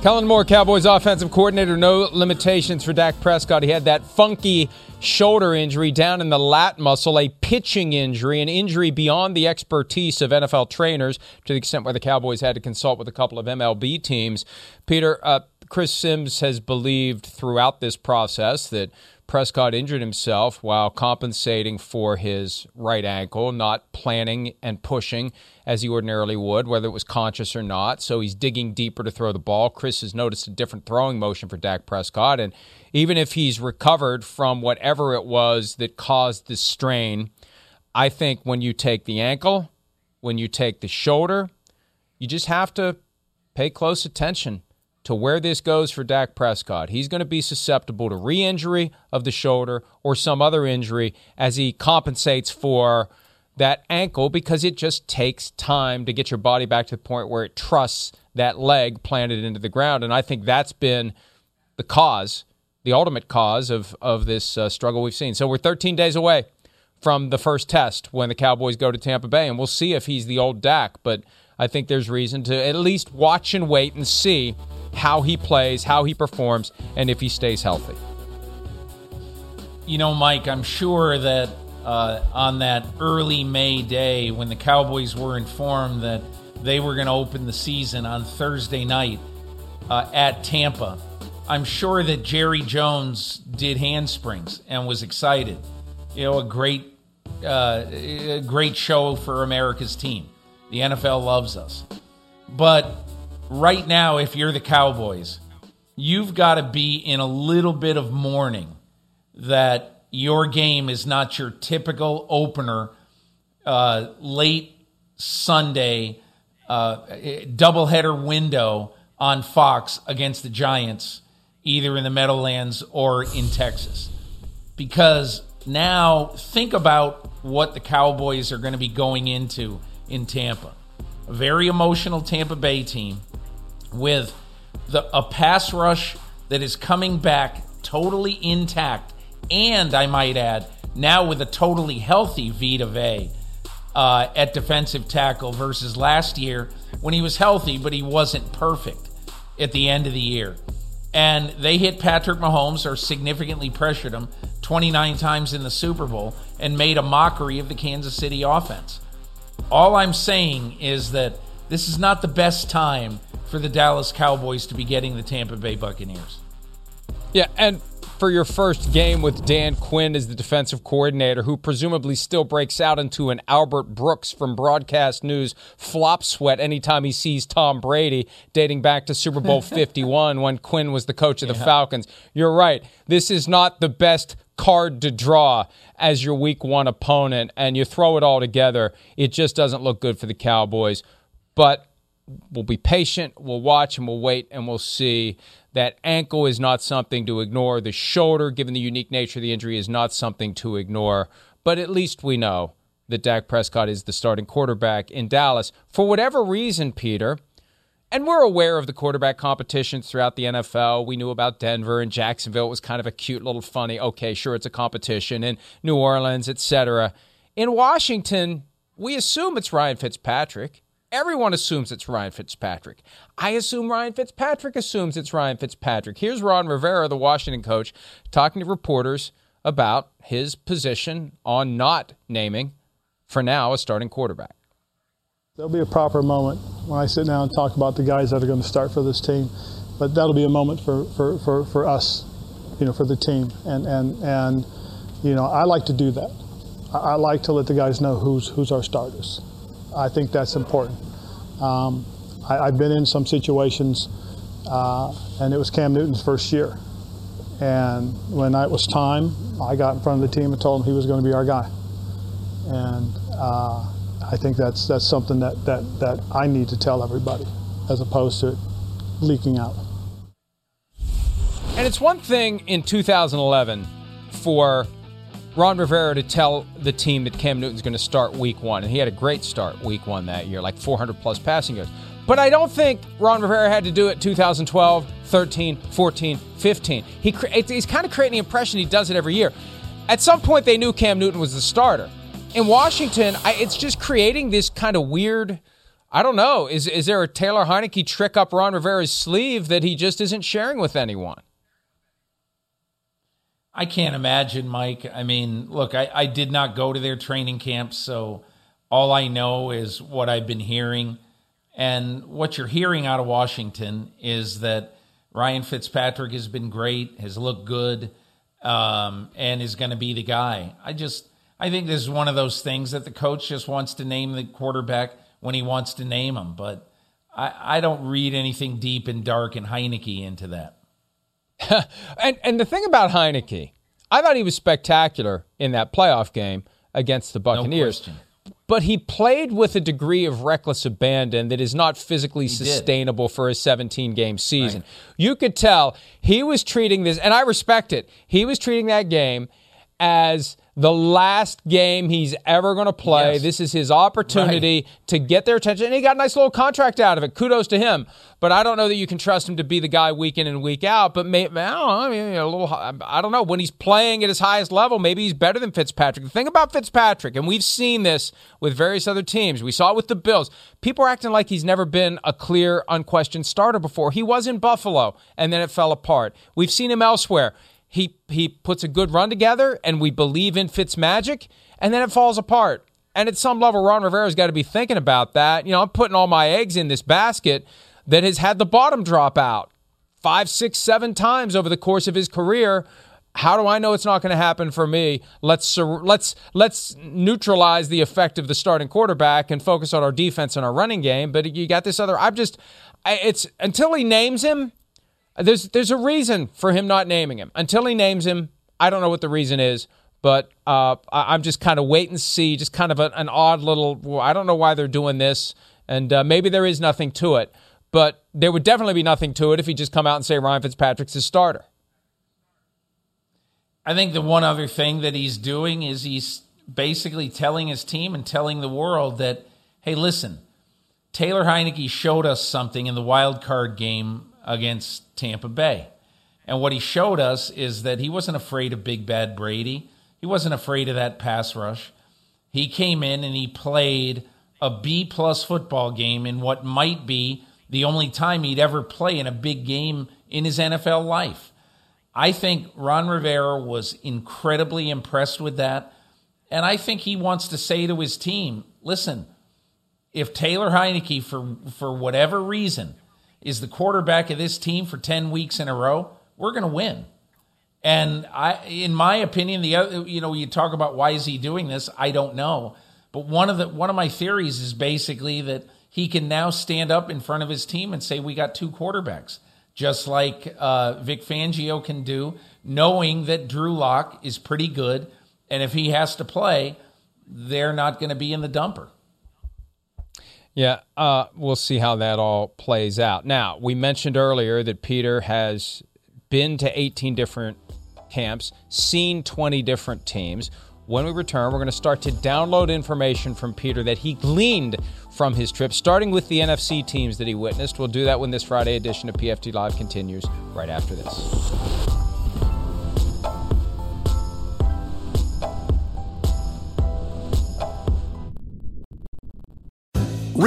Kellen Moore, Cowboys offensive coordinator, no limitations for Dak Prescott. He had that funky shoulder injury down in the lat muscle, a pitching injury, an injury beyond the expertise of NFL trainers to the extent where the Cowboys had to consult with a couple of MLB teams. Peter, uh, Chris Sims has believed throughout this process that Prescott injured himself while compensating for his right ankle, not planning and pushing as he ordinarily would, whether it was conscious or not. So he's digging deeper to throw the ball. Chris has noticed a different throwing motion for Dak Prescott. And even if he's recovered from whatever it was that caused the strain, I think when you take the ankle, when you take the shoulder, you just have to pay close attention to where this goes for Dak Prescott. He's going to be susceptible to re injury of the shoulder or some other injury as he compensates for that ankle because it just takes time to get your body back to the point where it trusts that leg planted into the ground. And I think that's been the cause, the ultimate cause of, of this uh, struggle we've seen. So we're 13 days away from the first test when the Cowboys go to Tampa Bay, and we'll see if he's the old Dak. But I think there's reason to at least watch and wait and see how he plays, how he performs, and if he stays healthy. You know, Mike, I'm sure that uh, on that early May day when the Cowboys were informed that they were going to open the season on Thursday night uh, at Tampa, I'm sure that Jerry Jones did handsprings and was excited. You know, a great, uh, a great show for America's team. The NFL loves us. But right now, if you're the Cowboys, you've got to be in a little bit of mourning that your game is not your typical opener, uh, late Sunday uh, doubleheader window on Fox against the Giants, either in the Meadowlands or in Texas. Because now think about what the Cowboys are going to be going into in Tampa. A very emotional Tampa Bay team with the, a pass rush that is coming back totally intact, and I might add, now with a totally healthy Vita Vea. uh, at defensive tackle versus last year when he was healthy, but he wasn't perfect at the end of the year. And they hit Patrick Mahomes or significantly pressured him 29 times in the Super Bowl and made a mockery of the Kansas City offense. All I'm saying is that this is not the best time for the Dallas Cowboys to be getting the Tampa Bay Buccaneers. Yeah, and for your first game with Dan Quinn as the defensive coordinator, who presumably still breaks out into an Albert Brooks from broadcast news flop sweat anytime he sees Tom Brady, dating back to Super Bowl 51 when Quinn was the coach of the yeah. Falcons. You're right. This is not the best card to draw as your week one opponent, and you throw it all together. It just doesn't look good for the Cowboys. But we'll be patient, we'll watch, and we'll wait, and we'll see that ankle is not something to ignore. The shoulder, given the unique nature of the injury, is not something to ignore. But at least we know that Dak Prescott is the starting quarterback in Dallas. For whatever reason, Peter, and we're aware of the quarterback competitions throughout the NFL. We knew about Denver and Jacksonville. It was kind of a cute little funny, okay, sure, it's a competition, and New Orleans, etc. In Washington, we assume it's Ryan Fitzpatrick. Everyone assumes it's Ryan Fitzpatrick. I assume Ryan Fitzpatrick assumes it's Ryan Fitzpatrick. Here's Ron Rivera, the Washington coach, talking to reporters about his position on not naming, for now, a starting quarterback. There'll be a proper moment when I sit down and talk about the guys that are going to start for this team, but that'll be a moment for, for, for, for us, you know, for the team. And, and, and, you know, I like to do that. I, like to let the guys know who's, who's our starters. I think that's important. Um, I, have been in some situations, uh, and it was Cam Newton's first year. And when it was time, I got in front of the team and told him he was going to be our guy. And uh, I think that's that's something that, that, that I need to tell everybody, as opposed to leaking out. And it's one thing in 2011 for Ron Rivera to tell the team that Cam Newton's going to start week one. And he had a great start week one that year, like 400 plus passing yards. But I don't think Ron Rivera had to do it 2012, 13, 14, 15. He, he's kind of creating the impression he does it every year. At some point, they knew Cam Newton was the starter. In Washington, I, it's just creating this kind of weird. I don't know. Is is there a Taylor Heinicke trick up Ron Rivera's sleeve that he just isn't sharing with anyone? I can't imagine, Mike. I mean, look, I, I did not go to their training camps, so all I know is what I've been hearing. And what you're hearing out of Washington is that Ryan Fitzpatrick has been great, has looked good, um, and is going to be the guy. I just, I think this is one of those things that the coach just wants to name the quarterback when he wants to name him. But I, I don't read anything deep and dark and Heinicke into that. and and the thing about Heinicke, I thought he was spectacular in that playoff game against the Buccaneers. No but he played with a degree of reckless abandon that is not physically he sustainable did. for a 17 game season. Right. You could tell he was treating this, and I respect it, he was treating that game as the last game he's ever going to play. Yes. This is his opportunity right. to get their attention. And he got a nice little contract out of it. Kudos to him. But I don't know that you can trust him to be the guy week in and week out. But may, I don't know. I mean, a little. I don't know. When he's playing at his highest level, maybe he's better than Fitzpatrick. The thing about Fitzpatrick, and we've seen this with various other teams. We saw it with the Bills. People are acting like he's never been a clear, unquestioned starter before. He was in Buffalo, and then it fell apart. We've seen him elsewhere he he puts a good run together and we believe in Fitz magic and then it falls apart. And at some level, Ron Rivera's got to be thinking about that. You know, I'm putting all my eggs in this basket that has had the bottom drop out five, six, seven times over the course of his career. How do I know it's not going to happen for me? Let's let's let's neutralize the effect of the starting quarterback and focus on our defense and our running game. But you got this other. I'm just, it's until he names him there's there's a reason for him not naming him. Until he names him, I don't know what the reason is, but uh, I'm just kind of wait and see. Just kind of a, an odd little. I don't know why they're doing this, and uh, maybe there is nothing to it. But there would definitely be nothing to it if he just come out and say Ryan Fitzpatrick's his starter. I think the one other thing that he's doing is he's basically telling his team and telling the world that, hey, listen, Taylor Heinicke showed us something in the wild card game against Tampa Bay. And what he showed us is that he wasn't afraid of big bad Brady. He wasn't afraid of that pass rush. He came in and he played a B plus football game in what might be the only time he'd ever play in a big game in his NFL life. I think Ron Rivera was incredibly impressed with that. And I think he wants to say to his team, listen, if Taylor Heinicke, for, for whatever reason, is the quarterback of this team for 10 weeks in a row, we're going to win. And I, in my opinion, the other, you know, you talk about why is he doing this? I don't know. But one of the one of my theories is basically that he can now stand up in front of his team and say, "We got two quarterbacks," just like uh, Vic Fangio can do, knowing that Drew Lock is pretty good, and if he has to play, they're not going to be in the dumper. Yeah, uh, we'll see how that all plays out. Now, we mentioned earlier that Peter has been to 18 different camps, seen 20 different teams. When we return, we're going to start to download information from Peter that he gleaned from his trip, starting with the NFC teams that he witnessed. We'll do that when this Friday edition of PFT Live continues right after this.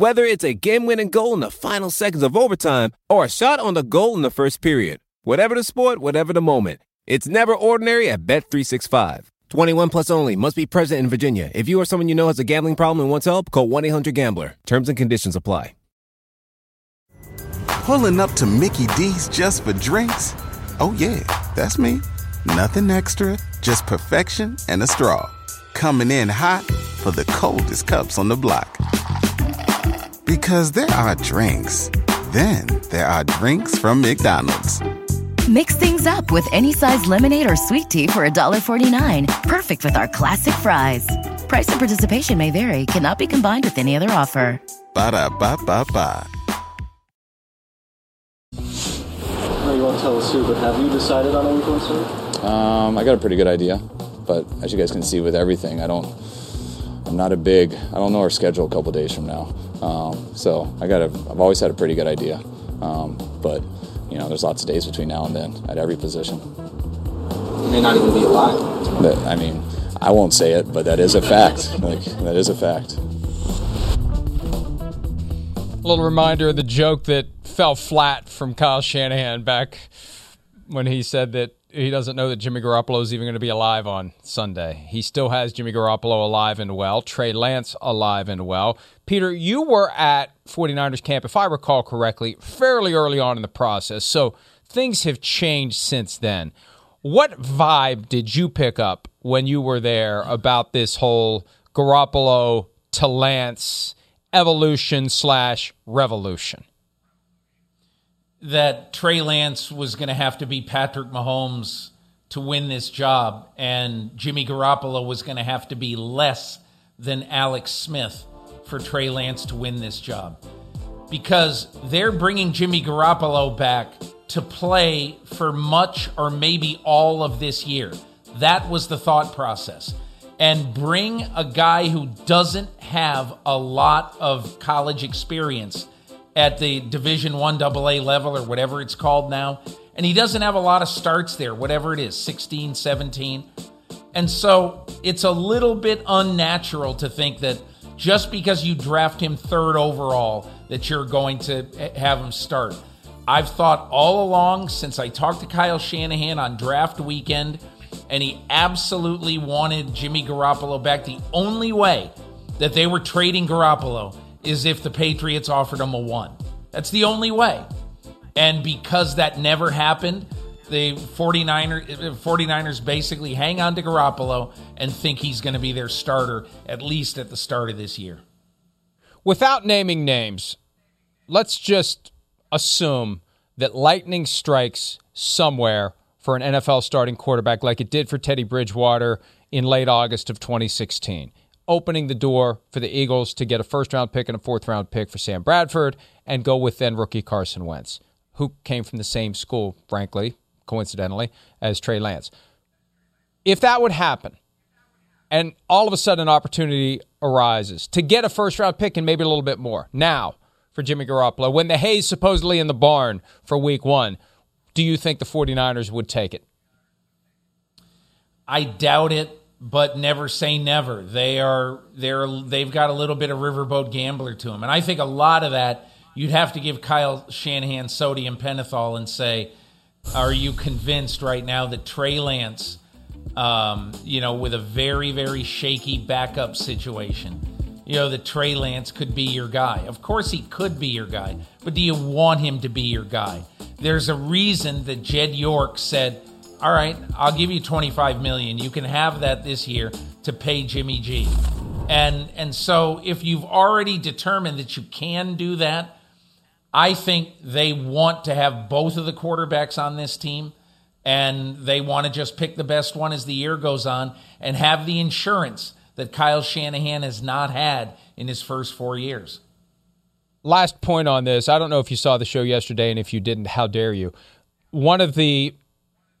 Whether it's a game-winning goal in the final seconds of overtime or a shot on the goal in the first period. Whatever the sport, whatever the moment. It's never ordinary at Bet365. 21 plus only. Must be present in Virginia. If you or someone you know has a gambling problem and wants help, call 1-800-GAMBLER. Terms and conditions apply. Pulling up to Mickey D's just for drinks? Oh yeah, that's me. Nothing extra, just perfection and a straw. Coming in hot for the coldest cups on the block. Because there are drinks. Then there are drinks from McDonald's. Mix things up with any size lemonade or sweet tea for $1.49. Perfect with our classic fries. Price and participation may vary, cannot be combined with any other offer. Ba da ba ba ba. No, you won't tell us who, but have you decided on a week one soon? Um, I got a pretty good idea, but as you guys can see with everything, I don't. I'm not a big. I don't know our schedule a couple days from now, um, so I got. A, I've always had a pretty good idea, um, but you know, there's lots of days between now and then at every position. You may not even be alive. But, I mean, I won't say it, but that is a fact. like that is a fact. A little reminder of the joke that fell flat from Kyle Shanahan back when he said that he doesn't know that Jimmy Garoppolo is even going to be alive on Sunday. He still has Jimmy Garoppolo alive and well, Trey Lance alive and well. Peter, you were at 49ers camp, if I recall correctly, fairly early on in the process. So things have changed since then. What vibe did you pick up when you were there about this whole Garoppolo to Lance evolution slash revolution? That Trey Lance was going to have to be Patrick Mahomes to win this job, and Jimmy Garoppolo was going to have to be less than Alex Smith for Trey Lance to win this job. Because they're bringing Jimmy Garoppolo back to play for much or maybe all of this year. That was the thought process. And bring a guy who doesn't have a lot of college experience at the Division 1 AA level or whatever it's called now. And he doesn't have a lot of starts there, whatever it is, 16, 17. And so it's a little bit unnatural to think that just because you draft him third overall that you're going to have him start. I've thought all along since I talked to Kyle Shanahan on draft weekend and he absolutely wanted Jimmy Garoppolo back. The only way that they were trading Garoppolo is if the Patriots offered him a one. That's the only way. And because that never happened, the 49er, 49ers basically hang on to Garoppolo and think he's going to be their starter, at least at the start of this year. Without naming names, let's just assume that lightning strikes somewhere for an NFL starting quarterback like it did for Teddy Bridgewater in late August of 2016 opening the door for the Eagles to get a first round pick and a fourth round pick for Sam Bradford and go with then rookie Carson Wentz, who came from the same school, frankly, coincidentally, as Trey Lance. If that would happen, and all of a sudden an opportunity arises to get a first round pick and maybe a little bit more now for Jimmy Garoppolo, when the hay's supposedly in the barn for week one, do you think the 49ers would take it? I doubt it, but never say never. They are they're they've got a little bit of riverboat gambler to them, and I think a lot of that you'd have to give Kyle Shanahan sodium pentothal and say, "Are you convinced right now that Trey Lance, um, you know, with a very very shaky backup situation?" You know, that Trey Lance could be your guy. Of course, he could be your guy, but do you want him to be your guy? There's a reason that Jed York said, all right, I'll give you 25 million. You can have that this year to pay Jimmy G. And and so if you've already determined that you can do that, I think they want to have both of the quarterbacks on this team and they want to just pick the best one as the year goes on and have the insurance that Kyle Shanahan has not had in his first 4 years. Last point on this, I don't know if you saw the show yesterday and if you didn't, how dare you. One of the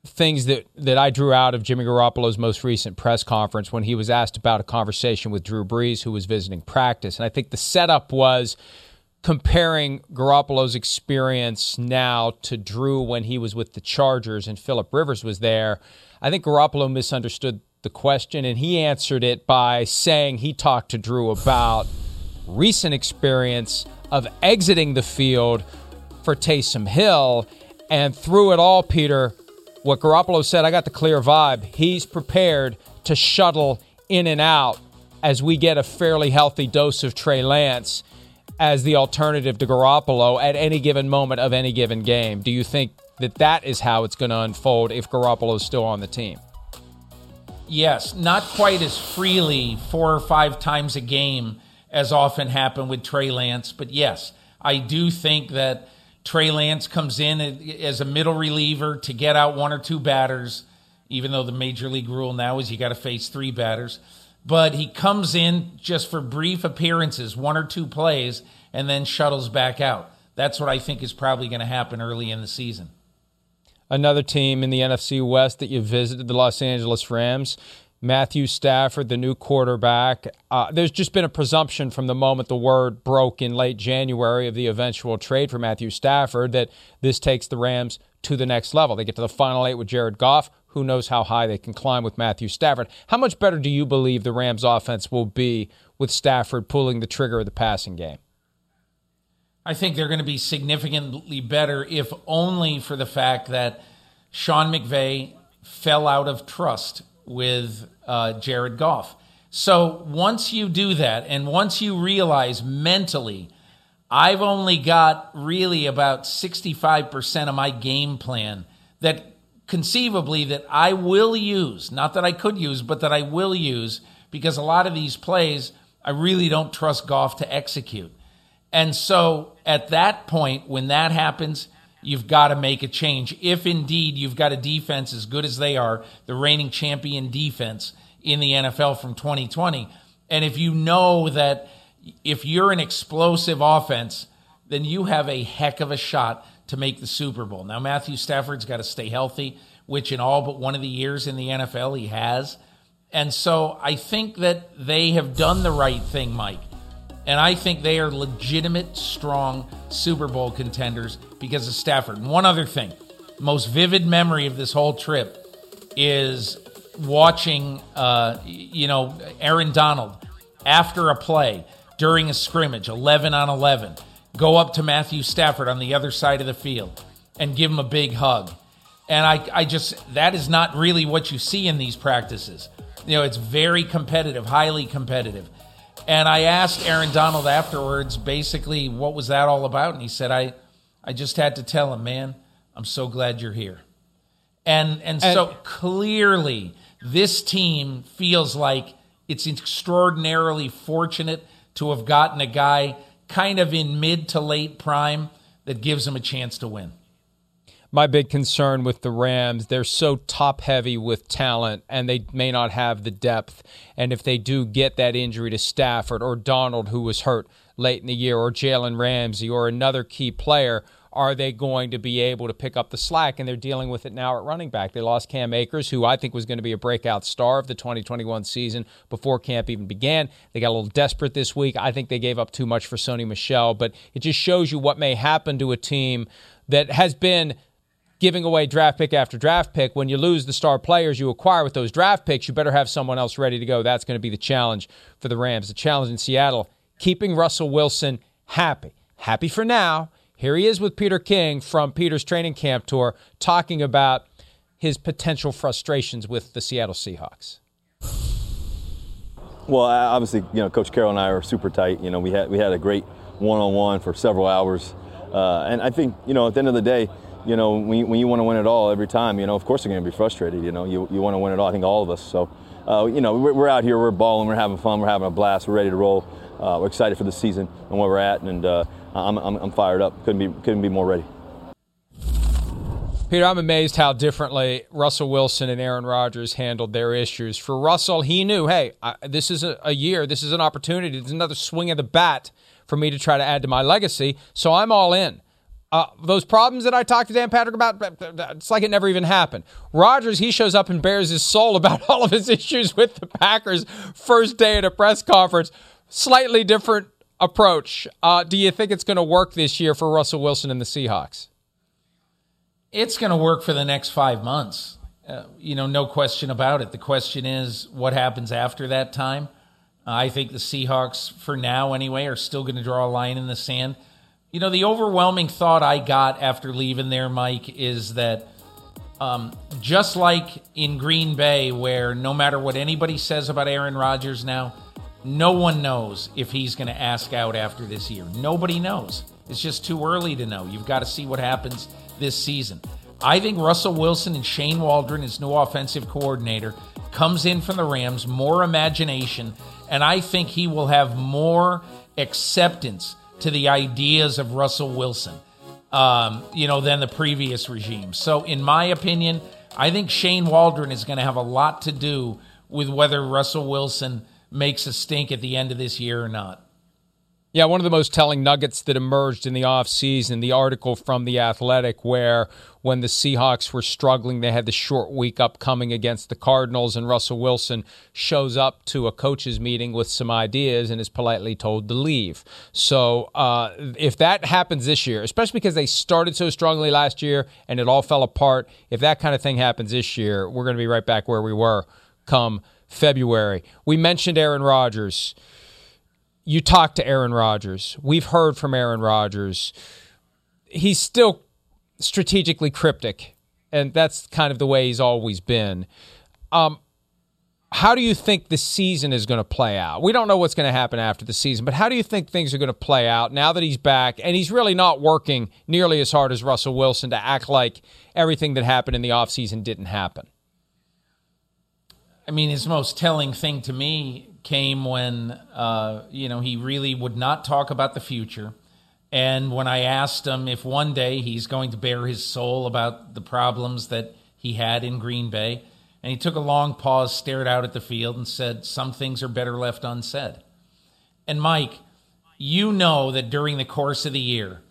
things that, that I drew out of Jimmy Garoppolo's most recent press conference when he was asked about a conversation with Drew Brees, who was visiting practice. And I think the setup was comparing Garoppolo's experience now to Drew when he was with the Chargers and Philip Rivers was there. I think Garoppolo misunderstood the question and he answered it by saying he talked to Drew about recent experience of exiting the field for Taysom Hill. And through it all, Peter, what Garoppolo said, I got the clear vibe. He's prepared to shuttle in and out as we get a fairly healthy dose of Trey Lance as the alternative to Garoppolo at any given moment of any given game. Do you think that that is how it's going to unfold if Garoppolo is still on the team? Yes, not quite as freely four or five times a game as often happened with Trey Lance, but yes, I do think that Trey Lance comes in as a middle reliever to get out one or two batters, even though the major league rule now is you got to face three batters. But he comes in just for brief appearances, one or two plays, and then shuttles back out. That's what I think is probably going to happen early in the season. Another team in the NFC West that you visited, the Los Angeles Rams. Matthew Stafford, the new quarterback. Uh, there's just been a presumption from the moment the word broke in late January of the eventual trade for Matthew Stafford that this takes the Rams to the next level. They get to the final eight with Jared Goff. Who knows how high they can climb with Matthew Stafford? How much better do you believe the Rams' offense will be with Stafford pulling the trigger of the passing game? I think they're going to be significantly better, if only for the fact that Sean McVay fell out of trust with uh, Jared Goff. So once you do that, and once you realize mentally, I've only got really about 65% of my game plan that conceivably that I will use, not that I could use, but that I will use, because a lot of these plays I really don't trust Goff to execute. And so at that point, when that happens, you've got to make a change. If indeed you've got a defense as good as they are, the reigning champion defense in the NFL from 2020, and if you know that if you're an explosive offense, then you have a heck of a shot to make the Super Bowl. Now, Matthew Stafford's got to stay healthy, which in all but one of the years in the NFL he has. And so I think that they have done the right thing, Mike. And I think they are legitimate, strong Super Bowl contenders because of Stafford. And one other thing, most vivid memory of this whole trip is watching, uh, you know, Aaron Donald after a play during a scrimmage, 11 on 11, go up to Matthew Stafford on the other side of the field and give him a big hug. And I, I just, that is not really what you see in these practices. You know, it's very competitive, highly competitive. And I asked Aaron Donald afterwards, basically, what was that all about? And he said, I, I just had to tell him, man, I'm so glad you're here. And, and, and so clearly, this team feels like it's extraordinarily fortunate to have gotten a guy kind of in mid to late prime that gives them a chance to win. My big concern with the Rams. They're so top heavy with talent, and they may not have the depth. And if they do get that injury to Stafford or Donald, who was hurt late in the year, or Jalen Ramsey or another key player, are they going to be able to pick up the slack? And they're dealing with it now at running back. They lost Cam Akers, who I think was going to be a breakout star of the 2021 season before camp even began. They got a little desperate this week. I think they gave up too much for Sony Michel, but it just shows you what may happen to a team that has been giving away draft pick after draft pick. When you lose the star players you acquire with those draft picks, you better have someone else ready to go. That's going to be the challenge for the Rams. The challenge in Seattle, keeping Russell Wilson happy. Happy for now. Here he is with Peter King from Peter's training camp tour talking about his potential frustrations with the Seattle Seahawks. Well, obviously, you know, Coach Carroll and I are super tight. You know, we had we had a great one-on-one for several hours, uh, and I think you know, at the end of the day, you know, when you, when you want to win it all every time, you know, of course you're going to be frustrated. You know, you, you want to win it all. I think all of us. So, uh, you know, we're, we're, out here, we're balling, we're having fun, we're having a blast, we're ready to roll. Uh, we're excited for the season and where we're at, and uh, I'm, I'm, I'm fired up. Couldn't be couldn't be more ready. Peter, I'm amazed how differently Russell Wilson and Aaron Rodgers handled their issues. For Russell, he knew, hey, I, this is a, a year, this is an opportunity, it's another swing of the bat for me to try to add to my legacy. So I'm all in. Uh, those problems that I talked to Dan Patrick about, it's like it never even happened. Rodgers, he shows up and bares his soul about all of his issues with the Packers first day at a press conference. Slightly different approach. Uh, do you think it's going to work this year for Russell Wilson and the Seahawks? It's going to work for the next five months. Uh, you know, no question about it. The question is what happens after that time. I think the Seahawks, for now anyway, are still going to draw a line in the sand. You know, the overwhelming thought I got after leaving there, Mike, is that um, just like in Green Bay, where no matter what anybody says about Aaron Rodgers now, no one knows if he's going to ask out after this year. Nobody knows. It's just too early to know. You've got to see what happens this season. I think Russell Wilson and Shane Waldron, his new offensive coordinator, comes in from the Rams, more imagination, and I think he will have more acceptance to the ideas of Russell Wilson, um, you know, than the previous regime. So, in my opinion, I think Shane Waldron is going to have a lot to do with whether Russell Wilson makes a stink at the end of this year or not. Yeah, one of the most telling nuggets that emerged in the offseason, the article from The Athletic, where when the Seahawks were struggling, they had the short week upcoming against the Cardinals, and Russell Wilson shows up to a coaches meeting with some ideas and is politely told to leave. So uh, if that happens this year, especially because they started so strongly last year and it all fell apart, if that kind of thing happens this year, we're going to be right back where we were come February. We mentioned Aaron Rodgers. You talked to Aaron Rodgers. We've heard from Aaron Rodgers. He's still strategically cryptic, and that's kind of the way he's always been. Um, how do you think the season is going to play out? We don't know what's going to happen after the season, but how do you think things are going to play out now that he's back and he's really not working nearly as hard as Russell Wilson to act like everything that happened in the offseason didn't happen? I mean, his most telling thing to me came when, uh, you know, he really would not talk about the future. And when I asked him if one day he's going to bare his soul about the problems that he had in Green Bay, and he took a long pause, stared out at the field, and said, Some things are better left unsaid. And Mike, you know that during the course of the year,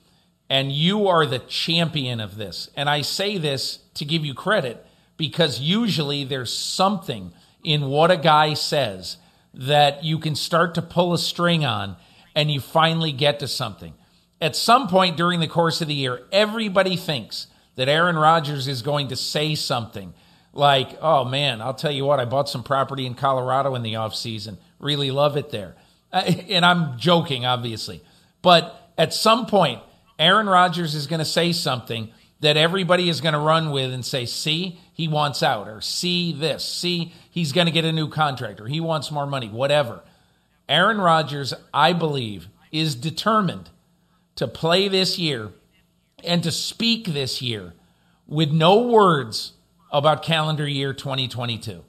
and you are the champion of this, and I say this to give you credit because usually there's something in what a guy says that you can start to pull a string on and you finally get to something. At some point during the course of the year, everybody thinks that Aaron Rodgers is going to say something like, oh man, I'll tell you what, I bought some property in Colorado in the offseason. Really love it there. And I'm joking, obviously. But at some point, Aaron Rodgers is going to say something that everybody is going to run with and say, see, he wants out, or see this, see, he's going to get a new contract, or he wants more money, whatever. Aaron Rodgers, I believe, is determined to play this year and to speak this year with no words about calendar year 2022.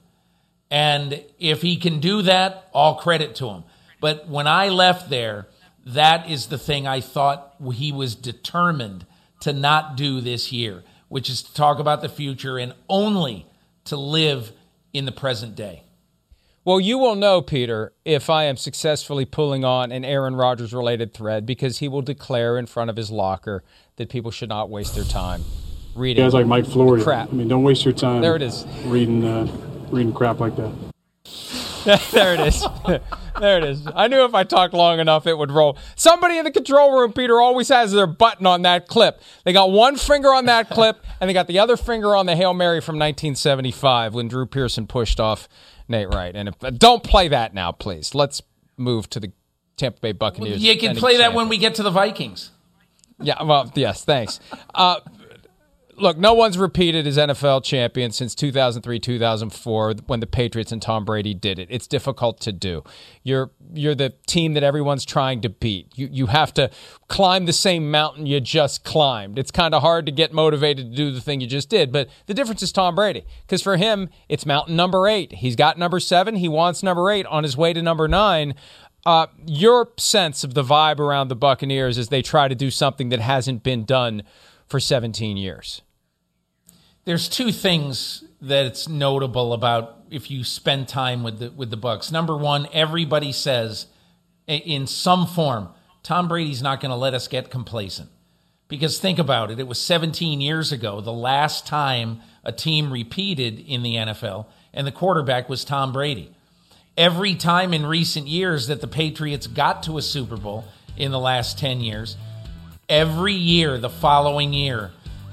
And if he can do that, all credit to him. But when I left there, that is the thing I thought he was determined to not do this year which is to talk about the future and only to live in the present day. Well, you will know, Peter, if I am successfully pulling on an Aaron Rodgers related thread because he will declare in front of his locker that people should not waste their time reading. Guys like Mike Florio. Crap. I mean, don't waste your time. There it is. Reading, uh, reading crap like that. there it is. there it is. I knew if I talked long enough, it would roll. Somebody in the control room, Peter, always has their button on that clip. They got one finger on that clip, and they got the other finger on the Hail Mary from 1975 when Drew Pearson pushed off Nate Wright. And if, don't play that now, please. Let's move to the Tampa Bay Buccaneers. You can play that when we get to the Vikings. Yeah, well, yes, thanks. Uh, look, no one's repeated as NFL champion since 2003, 2004 when the Patriots and Tom Brady did it. It's difficult to do. You're you're the team that everyone's trying to beat. You you have to climb the same mountain you just climbed. It's kind of hard to get motivated to do the thing you just did, but the difference is Tom Brady because for him it's mountain number 8. He's got number 7, he wants number 8 on his way to number 9. Uh, your sense of the vibe around the Buccaneers as they try to do something that hasn't been done for 17 years? There's two things that's notable about if you spend time with the with the Bucs. Number one, everybody says in some form, Tom Brady's not going to let us get complacent. Because think about it, it was 17 years ago, the last time a team repeated in the NFL, and the quarterback was Tom Brady every time in recent years that the Patriots got to a Super Bowl in the last 10 years, every year the following year,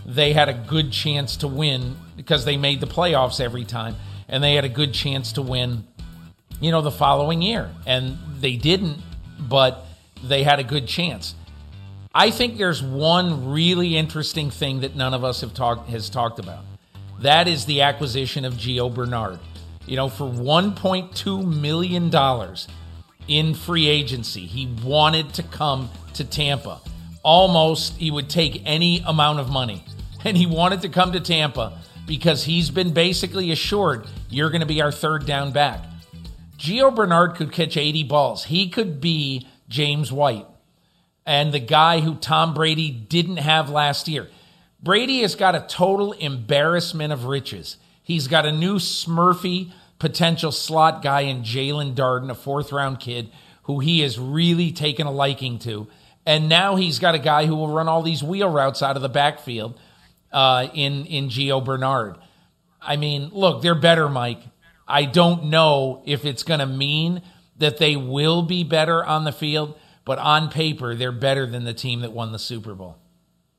they had a good chance to win because they made the playoffs every time and they had a good chance to win, you know, the following year. And they didn't, but they had a good chance. I think there's one really interesting thing that none of us have talked has talked about. That is the acquisition of Gio Bernard you know, for $1.2 million in free agency. He wanted to come to Tampa. Almost, he would take any amount of money. And he wanted to come to Tampa because he's been basically assured you're going to be our third down back. Gio Bernard could catch 80 balls. He could be James White and the guy who Tom Brady didn't have last year. Brady has got a total embarrassment of riches. He's got a new Smurfy potential slot guy in Jaelon Darden, a fourth round kid who he has really taken a liking to. And now he's got a guy who will run all these wheel routes out of the backfield uh, in, in Gio Bernard. I mean, look, they're better, Mike. I don't know if it's going to mean that they will be better on the field, but on paper, they're better than the team that won the Super Bowl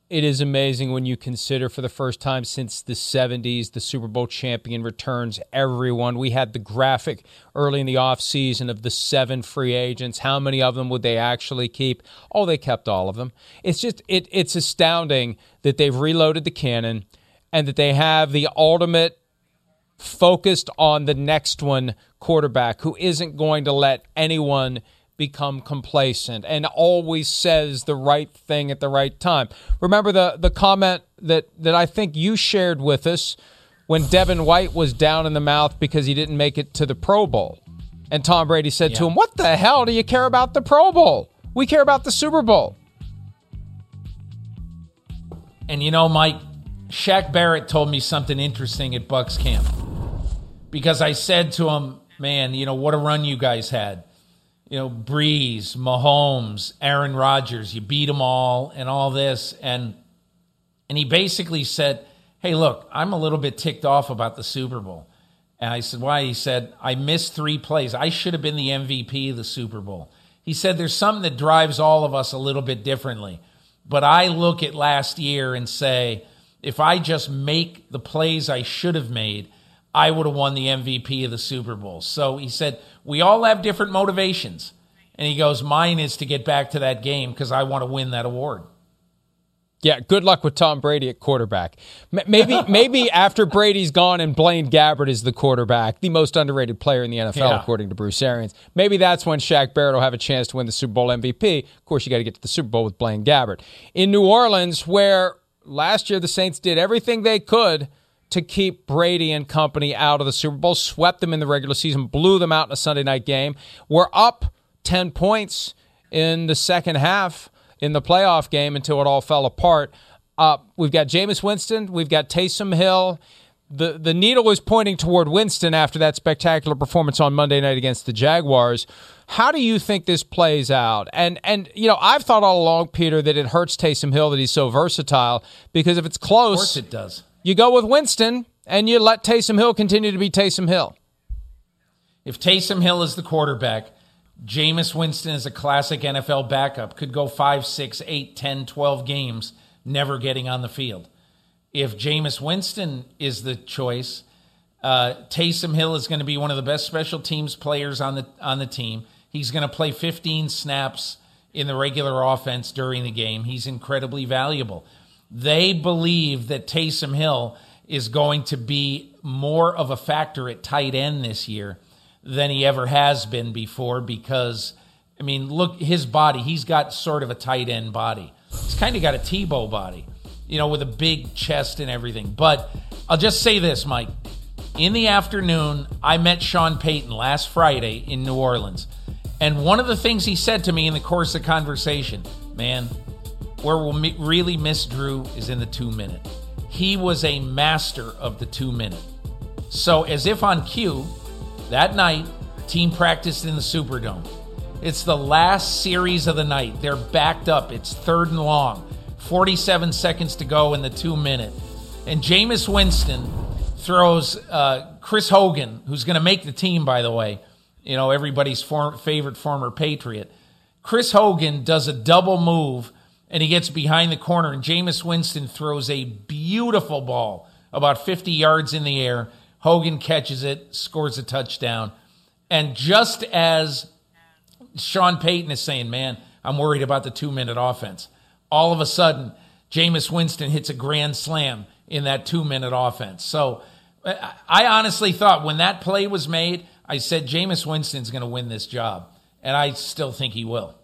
it is amazing when you consider for the first time since the 70s the Super Bowl champion returns everyone. We had the graphic early in the offseason of the seven free agents. How many of them would they actually keep? Oh, they kept all of them. It's just it it's astounding that they've reloaded the cannon and that they have the ultimate focused on the next one quarterback who isn't going to let anyone become complacent and always says the right thing at the right time. Remember the the comment that that I think you shared with us when Devin White was down in the mouth because he didn't make it to the Pro Bowl. And Tom Brady said yeah. to him, "What the hell do you care about the Pro Bowl? We care about the Super Bowl." And you know, Mike, Shaq Barrett told me something interesting at Bucs camp. Because I said to him, "Man, you know what a run you guys had." You know, Brees, Mahomes, Aaron Rodgers, you beat them all and all this. And, and he basically said, Hey, look, I'm a little bit ticked off about the Super Bowl. And I said, Why? He said, I missed three plays. I should have been the MVP of the Super Bowl. He said, There's something that drives all of us a little bit differently. But I look at last year and say, if I just make the plays I should have made, I would have won the MVP of the Super Bowl. So he said, We all have different motivations. And he goes, Mine is to get back to that game because I want to win that award. Yeah, good luck with Tom Brady at quarterback. Maybe maybe after Brady's gone and Blaine Gabbert is the quarterback, the most underrated player in the NFL, yeah. according to Bruce Arians. Maybe that's when Shaq Barrett will have a chance to win the Super Bowl MVP. Of course, you got to get to the Super Bowl with Blaine Gabbert. In New Orleans, where last year the Saints did everything they could – to keep Brady and company out of the Super Bowl, swept them in the regular season, blew them out in a Sunday night game. We're up 10 points in the second half in the playoff game until it all fell apart. Uh, we've got Jameis Winston. We've got Taysom Hill. The, the needle is pointing toward Winston after that spectacular performance on Monday night against the Jaguars. How do you think this plays out? And and you know, I've thought all along, Peter, that it hurts Taysom Hill that he's so versatile because if it's close, Of course it does. You go with Winston and you let Taysom Hill continue to be Taysom Hill. If Taysom Hill is the quarterback, Jameis Winston is a classic NFL backup, could go 5, 6, 8, 10, 12 games never getting on the field. If Jameis Winston is the choice, uh, Taysom Hill is going to be one of the best special teams players on the on the team. He's going to play 15 snaps in the regular offense during the game. He's incredibly valuable. They believe that Taysom Hill is going to be more of a factor at tight end this year than he ever has been before because I mean, look his body, he's got sort of a tight end body. He's kind of got a Tebow body, you know, with a big chest and everything. But I'll just say this, Mike. In the afternoon, I met Sean Payton last Friday in New Orleans. And one of the things he said to me in the course of conversation, man, where we'll really miss Drew is in the two minute. He was a master of the two minute. So, as if on cue, that night, team practiced in the Superdome. It's the last series of the night. They're backed up. It's third and long. 47 seconds to go in the two minute. And Jameis Winston throws uh, Chris Hogan, who's going to make the team, by the way, you know, everybody's for- favorite former Patriot. Chris Hogan does a double move and he gets behind the corner, and Jameis Winston throws a beautiful ball about 50 yards in the air. Hogan catches it, scores a touchdown. And just as Sean Payton is saying, man, I'm worried about the two minute offense. All of a sudden, Jameis Winston hits a grand slam in that two minute offense. So I honestly thought when that play was made, I said Jameis Winston's going to win this job. And I still think he will.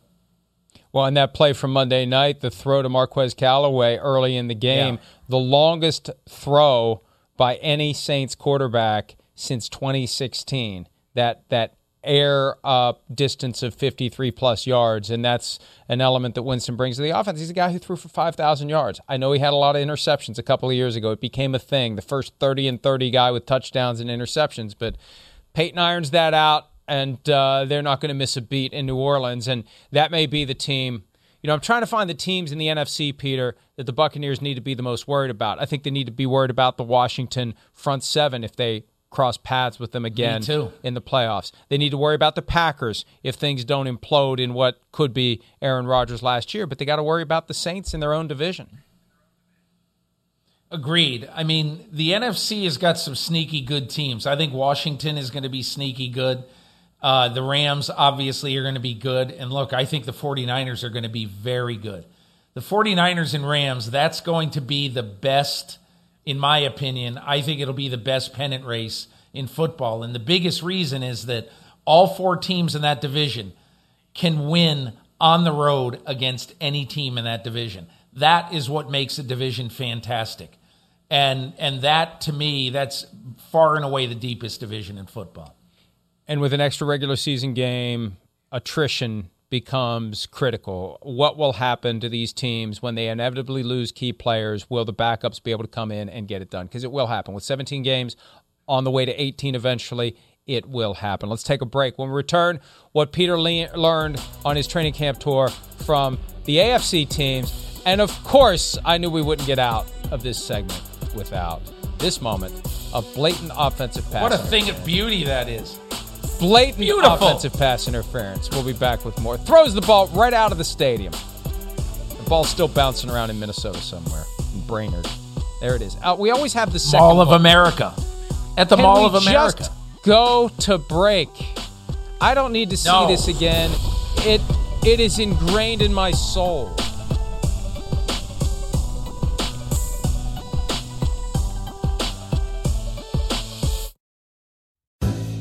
Well, in that play from Monday night, the throw to Marquez Callaway early in the game, Yeah. the longest throw by any Saints quarterback since 2016. That that air up distance of 53 plus yards, and that's an element that Winston brings to the offense. He's a guy who threw for 5,000 yards. I know he had a lot of interceptions a couple of years ago. It became a thing. The first 30 and 30 guy with touchdowns and interceptions, but Payton irons that out, and uh, they're not going to miss a beat in New Orleans. And that may be the team. You know, I'm trying to find the teams in the NFC, Peter, that the Buccaneers need to be the most worried about. I think they need to be worried about the Washington front seven if they cross paths with them again in the playoffs. They need to worry about the Packers if things don't implode in what could be Aaron Rodgers last year, but they got to worry about the Saints in their own division. Agreed. I mean, the NFC has got some sneaky good teams. I think Washington is going to be sneaky good. Uh, the Rams obviously are going to be good. And look, I think the 49ers are going to be very good. The 49ers and Rams, that's going to be the best, in my opinion. I think it'll be the best pennant race in football. And the biggest reason is that all four teams in that division can win on the road against any team in that division. That is what makes a division fantastic. And and that to me, that's far and away the deepest division in football. And with an extra regular season game, attrition becomes critical. What will happen to these teams when they inevitably lose key players? Will the backups be able to come in and get it done? Because it will happen. With 17 games on the way to 18 eventually, it will happen. Let's take a break. When we return, what Peter le- learned on his training camp tour from the AFC teams. And of course, I knew we wouldn't get out of this segment without this moment of blatant offensive pass. What a thing of beauty that is. Blatant Beautiful. offensive pass interference. We'll be back with more. Throws the ball right out of the stadium. The ball's still bouncing around in Minnesota somewhere. In Brainerd. There it is. Uh, we always have the second Mall of. America. At the Can Mall of America. Just go to break. I don't need to see No. this again. It it is ingrained in my soul.